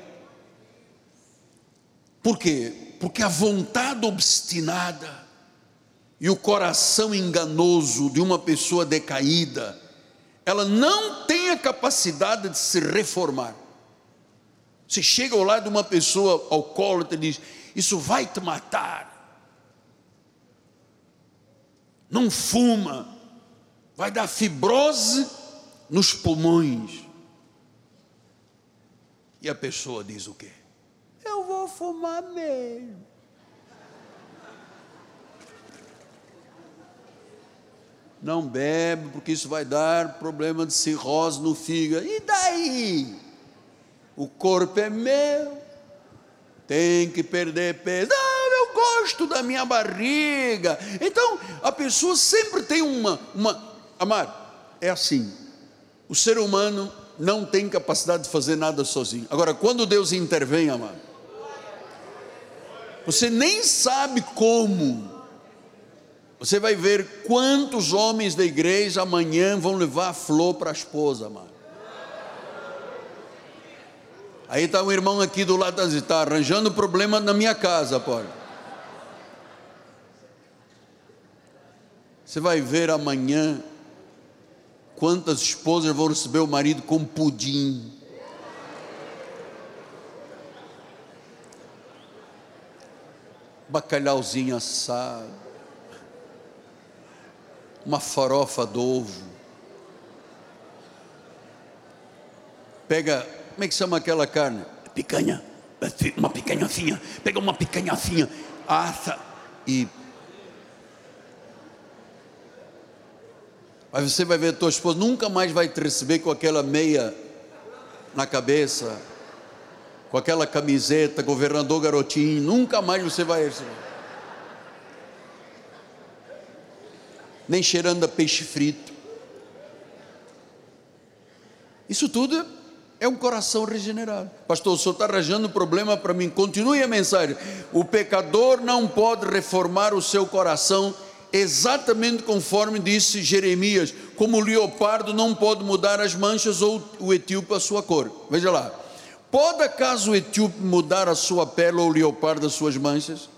Por quê? Porque a vontade obstinada e o coração enganoso de uma pessoa decaída, ela não tem a capacidade de se reformar. Você chega ao lado de uma pessoa alcoólatra e diz: Isso vai te matar. Não fuma, vai dar fibrose nos pulmões. E a pessoa diz o quê? Eu vou fumar mesmo. Não bebe, porque isso vai dar problema de cirrose no fígado. E daí? O corpo é meu, tem que perder peso. Ah, eu gosto da minha barriga. Então, a pessoa sempre tem uma, uma Amado, é assim. O ser humano não tem capacidade de fazer nada sozinho. Agora, quando Deus intervém, amado, você nem sabe como. Você vai ver quantos homens da igreja amanhã vão levar flor para a esposa, amado. Aí está um irmão aqui do lado, está arranjando problema na minha casa, pode. Você vai ver amanhã Quantas esposas vão receber o marido com pudim? Bacalhauzinho assado, uma farofa do ovo. Pega, como é que chama aquela carne? Picanha, uma picanha finha. Pega uma picanha finha, assa e Mas você vai ver tua esposa nunca mais vai te receber com aquela meia na cabeça, com aquela camiseta, governador garotinho, nunca mais você vai receber. Nem cheirando a peixe frito. Isso tudo é um coração regenerado. Pastor, o senhor está arranjando problema para mim. Continue a mensagem. O pecador não pode reformar o seu coração exatamente conforme disse Jeremias: como o leopardo não pode mudar as manchas ou o etíope a sua cor. Veja lá. Pode acaso o etíope mudar a sua pele ou o leopardo as suas manchas?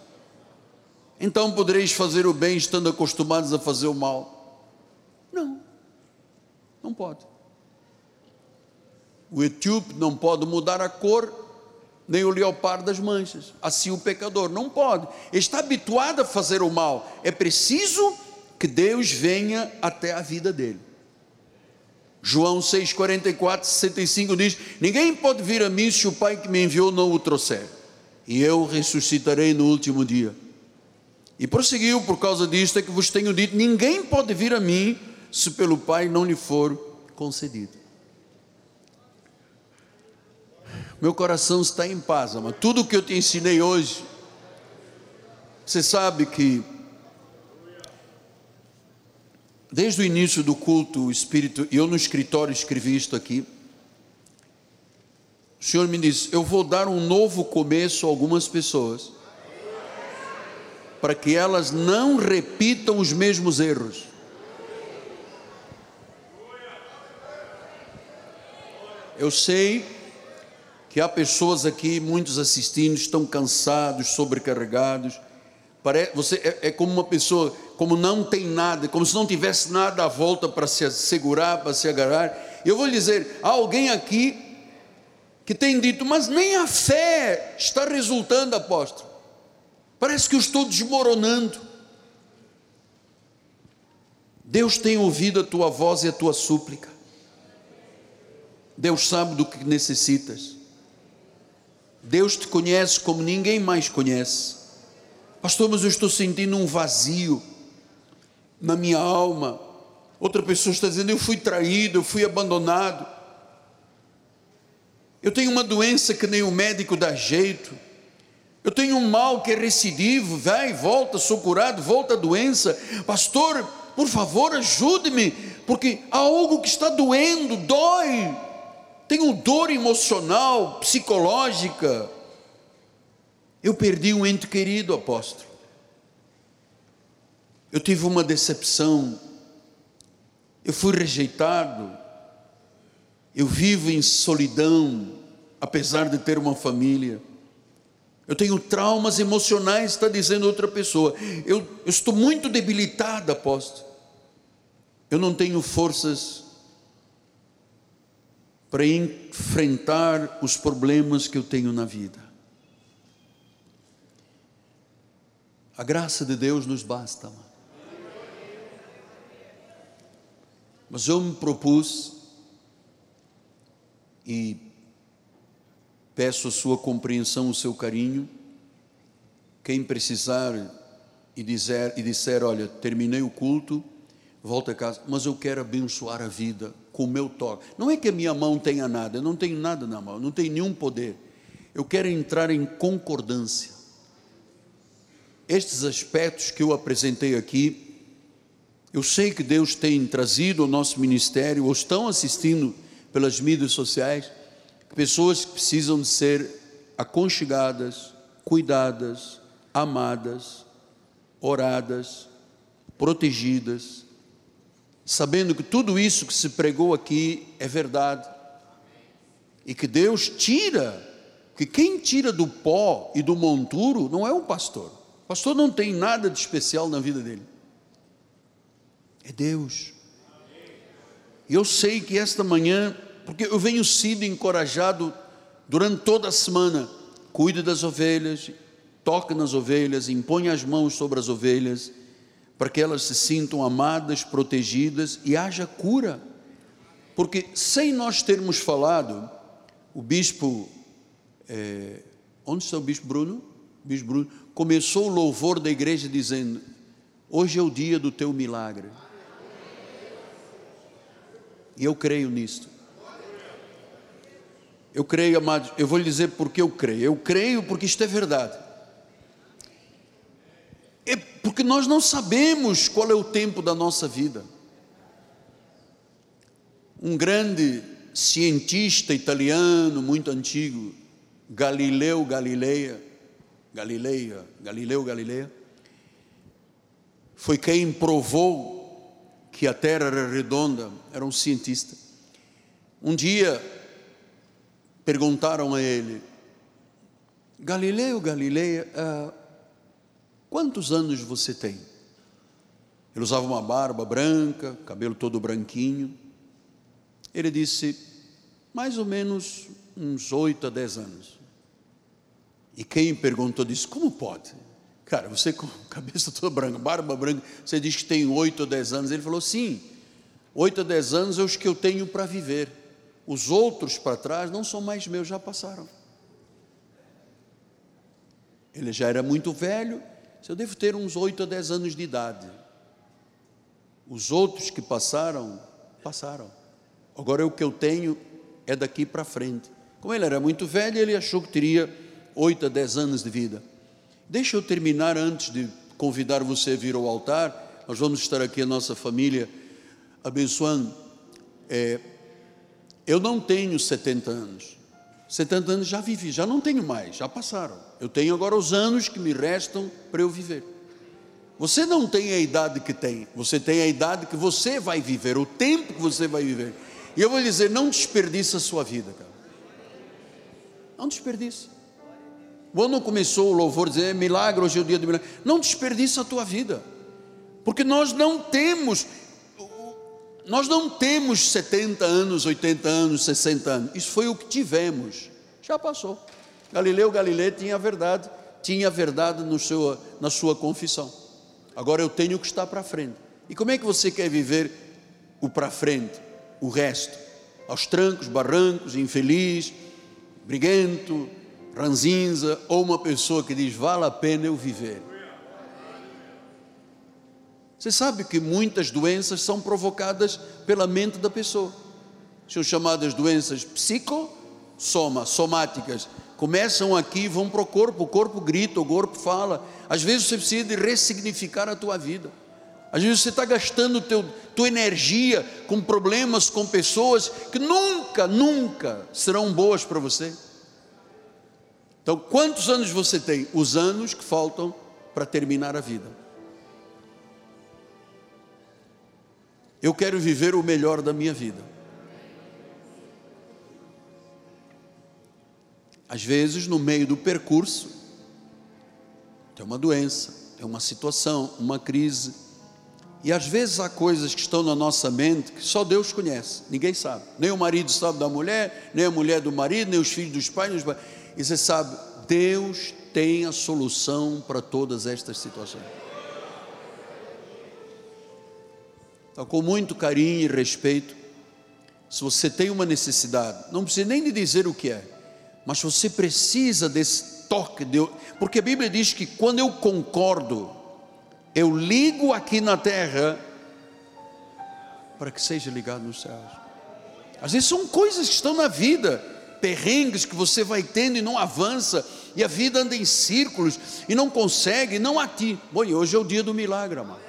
Então podereis fazer o bem estando acostumados a fazer o mal? Não, não pode. O etíope não pode mudar a cor nem o leopardo das manchas. Assim o pecador não pode. Está habituado a fazer o mal. É preciso que Deus venha até a vida dele. João 6, 44, 65 diz: Ninguém pode vir a mim se o Pai que me enviou não o trouxer, e eu ressuscitarei no último dia. E prosseguiu, por causa disto é que vos tenho dito: Ninguém pode vir a mim se pelo Pai não lhe for concedido. Meu coração está em paz, mas tudo que eu te ensinei hoje, você sabe que desde o início do culto, o Espírito, eu no escritório escrevi isto aqui. O Senhor me disse: Eu vou dar um novo começo a algumas pessoas, para que elas não repitam os mesmos erros. Eu sei que há pessoas aqui, muitos assistindo, estão cansados, sobrecarregados. Parece, você é, é, como uma pessoa, como não tem nada, como se não tivesse nada à volta para se segurar, para se agarrar. Eu vou lhe dizer: há alguém aqui que tem dito, mas nem a fé está resultando, apóstolo. Parece que eu estou desmoronando. Deus tem ouvido a tua voz e a tua súplica. Deus sabe do que necessitas. Deus te conhece como ninguém mais conhece. Pastor, mas eu estou sentindo um vazio na minha alma. Outra pessoa está dizendo: eu fui traído, eu fui abandonado. Eu tenho uma doença que nem o médico dá jeito. Eu tenho um mal que é recidivo, vai volta, sou curado, volta a doença. Pastor, por favor, ajude-me, porque há algo que está doendo, dói tenho dor emocional, psicológica. Eu perdi um ente querido, apóstolo. Eu tive uma decepção. Eu fui rejeitado. Eu vivo em solidão, apesar de ter uma família. Eu tenho traumas emocionais, está dizendo outra pessoa. Eu, eu estou muito debilitada, apóstolo. Eu não tenho forças para enfrentar os problemas que eu tenho na vida. A graça de Deus nos basta. Mas eu me propus e peço a sua compreensão, o seu carinho. Quem precisar e dizer, e disser, olha, terminei o culto, volta a casa, mas eu quero abençoar a vida com o meu toque. Não é que a minha mão tenha nada, eu não tenho nada na mão, não tenho nenhum poder. Eu quero entrar em concordância. Estes aspectos que eu apresentei aqui, eu sei que Deus tem trazido ao nosso ministério, ou estão assistindo pelas mídias sociais, pessoas que precisam de ser aconchegadas, cuidadas, amadas, oradas, protegidas, sabendo que tudo isso que se pregou aqui é verdade, e que Deus tira, que quem tira do pó e do monturo não é o pastor, o pastor não tem nada de especial na vida dele, é Deus. E eu sei que esta manhã, porque eu venho sido encorajado durante toda a semana, cuide das ovelhas, toque nas ovelhas, impõe as mãos sobre as ovelhas, para que elas se sintam amadas, protegidas e haja cura. Porque sem nós termos falado, o bispo, é, onde está o bispo Bruno? O bispo Bruno começou o louvor da igreja dizendo: Hoje é o dia do teu milagre. E eu creio nisto. Eu creio, amados, eu vou lhe dizer porque eu creio. Eu creio porque isto é verdade. É porque nós não sabemos qual é o tempo da nossa vida. Um grande cientista italiano muito antigo, Galileu Galileia, Galileia, Galileu Galileia, foi quem provou que a Terra era redonda, era um cientista. Um dia perguntaram a ele, Galileu Galileia, uh, Quantos anos você tem? Ele usava uma barba branca, cabelo todo branquinho. Ele disse, mais ou menos uns oito a dez anos. E quem perguntou disse, como pode? Cara, você com cabeça toda branca, barba branca, você diz que tem oito ou dez anos. Ele falou, sim, oito a dez anos é os que eu tenho para viver. Os outros para trás não são mais meus, já passaram. Ele já era muito velho, eu devo ter uns 8 a 10 anos de idade. Os outros que passaram, passaram. Agora o que eu tenho é daqui para frente. Como ele era muito velho, ele achou que teria 8 a 10 anos de vida. Deixa eu terminar antes de convidar você a vir ao altar. Nós vamos estar aqui, a nossa família, abençoando. É, eu não tenho 70 anos. 70 anos já vivi, já não tenho mais, já passaram. Eu tenho agora os anos que me restam para eu viver. Você não tem a idade que tem, você tem a idade que você vai viver, o tempo que você vai viver. E eu vou lhe dizer: não desperdiça a sua vida, cara. Não desperdiça. Quando começou o louvor, dizer milagre, hoje é o dia do milagre. Não desperdiça a tua vida, porque nós não temos, nós não temos 70 anos, 80 anos, 60 anos. Isso foi o que tivemos, já passou. Galileu Galilei tinha a verdade, tinha a verdade no seu, na sua confissão. Agora eu tenho que estar para frente. E como é que você quer viver o para frente, o resto? Aos trancos, barrancos, infeliz, briguento, ranzinza, ou uma pessoa que diz: vale a pena eu viver. Você sabe que muitas doenças são provocadas pela mente da pessoa. São chamadas doenças psicossoma, somáticas. Começam aqui e vão para o corpo, o corpo grita, o corpo fala. Às vezes você precisa de ressignificar a tua vida. Às vezes você está gastando teu, tua energia com problemas, com pessoas que nunca, nunca serão boas para você. Então, quantos anos você tem? Os anos que faltam para terminar a vida. Eu quero viver o melhor da minha vida. Às vezes, no meio do percurso, tem uma doença, tem uma situação, uma crise. E às vezes há coisas que estão na nossa mente que só Deus conhece, ninguém sabe. Nem o marido sabe da mulher, nem a mulher do marido, nem os filhos dos pais. Pais. E você sabe, Deus tem a solução para todas estas situações. Então, com muito carinho e respeito, se você tem uma necessidade, não precisa nem de dizer o que é, mas você precisa desse toque de porque a Bíblia diz que quando eu concordo, eu ligo aqui na terra para que seja ligado nos céus. Às vezes são coisas que estão na vida, perrengues que você vai tendo e não avança, e a vida anda em círculos e não consegue, não aqui. Bom, hoje é o dia do milagre, amado.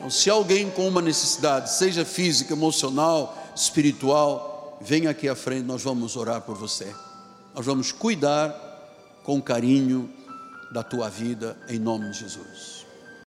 Então, se alguém com uma necessidade, seja física, emocional, espiritual, venha aqui à frente, nós vamos orar por você. Nós vamos cuidar com carinho da tua vida, em nome de Jesus.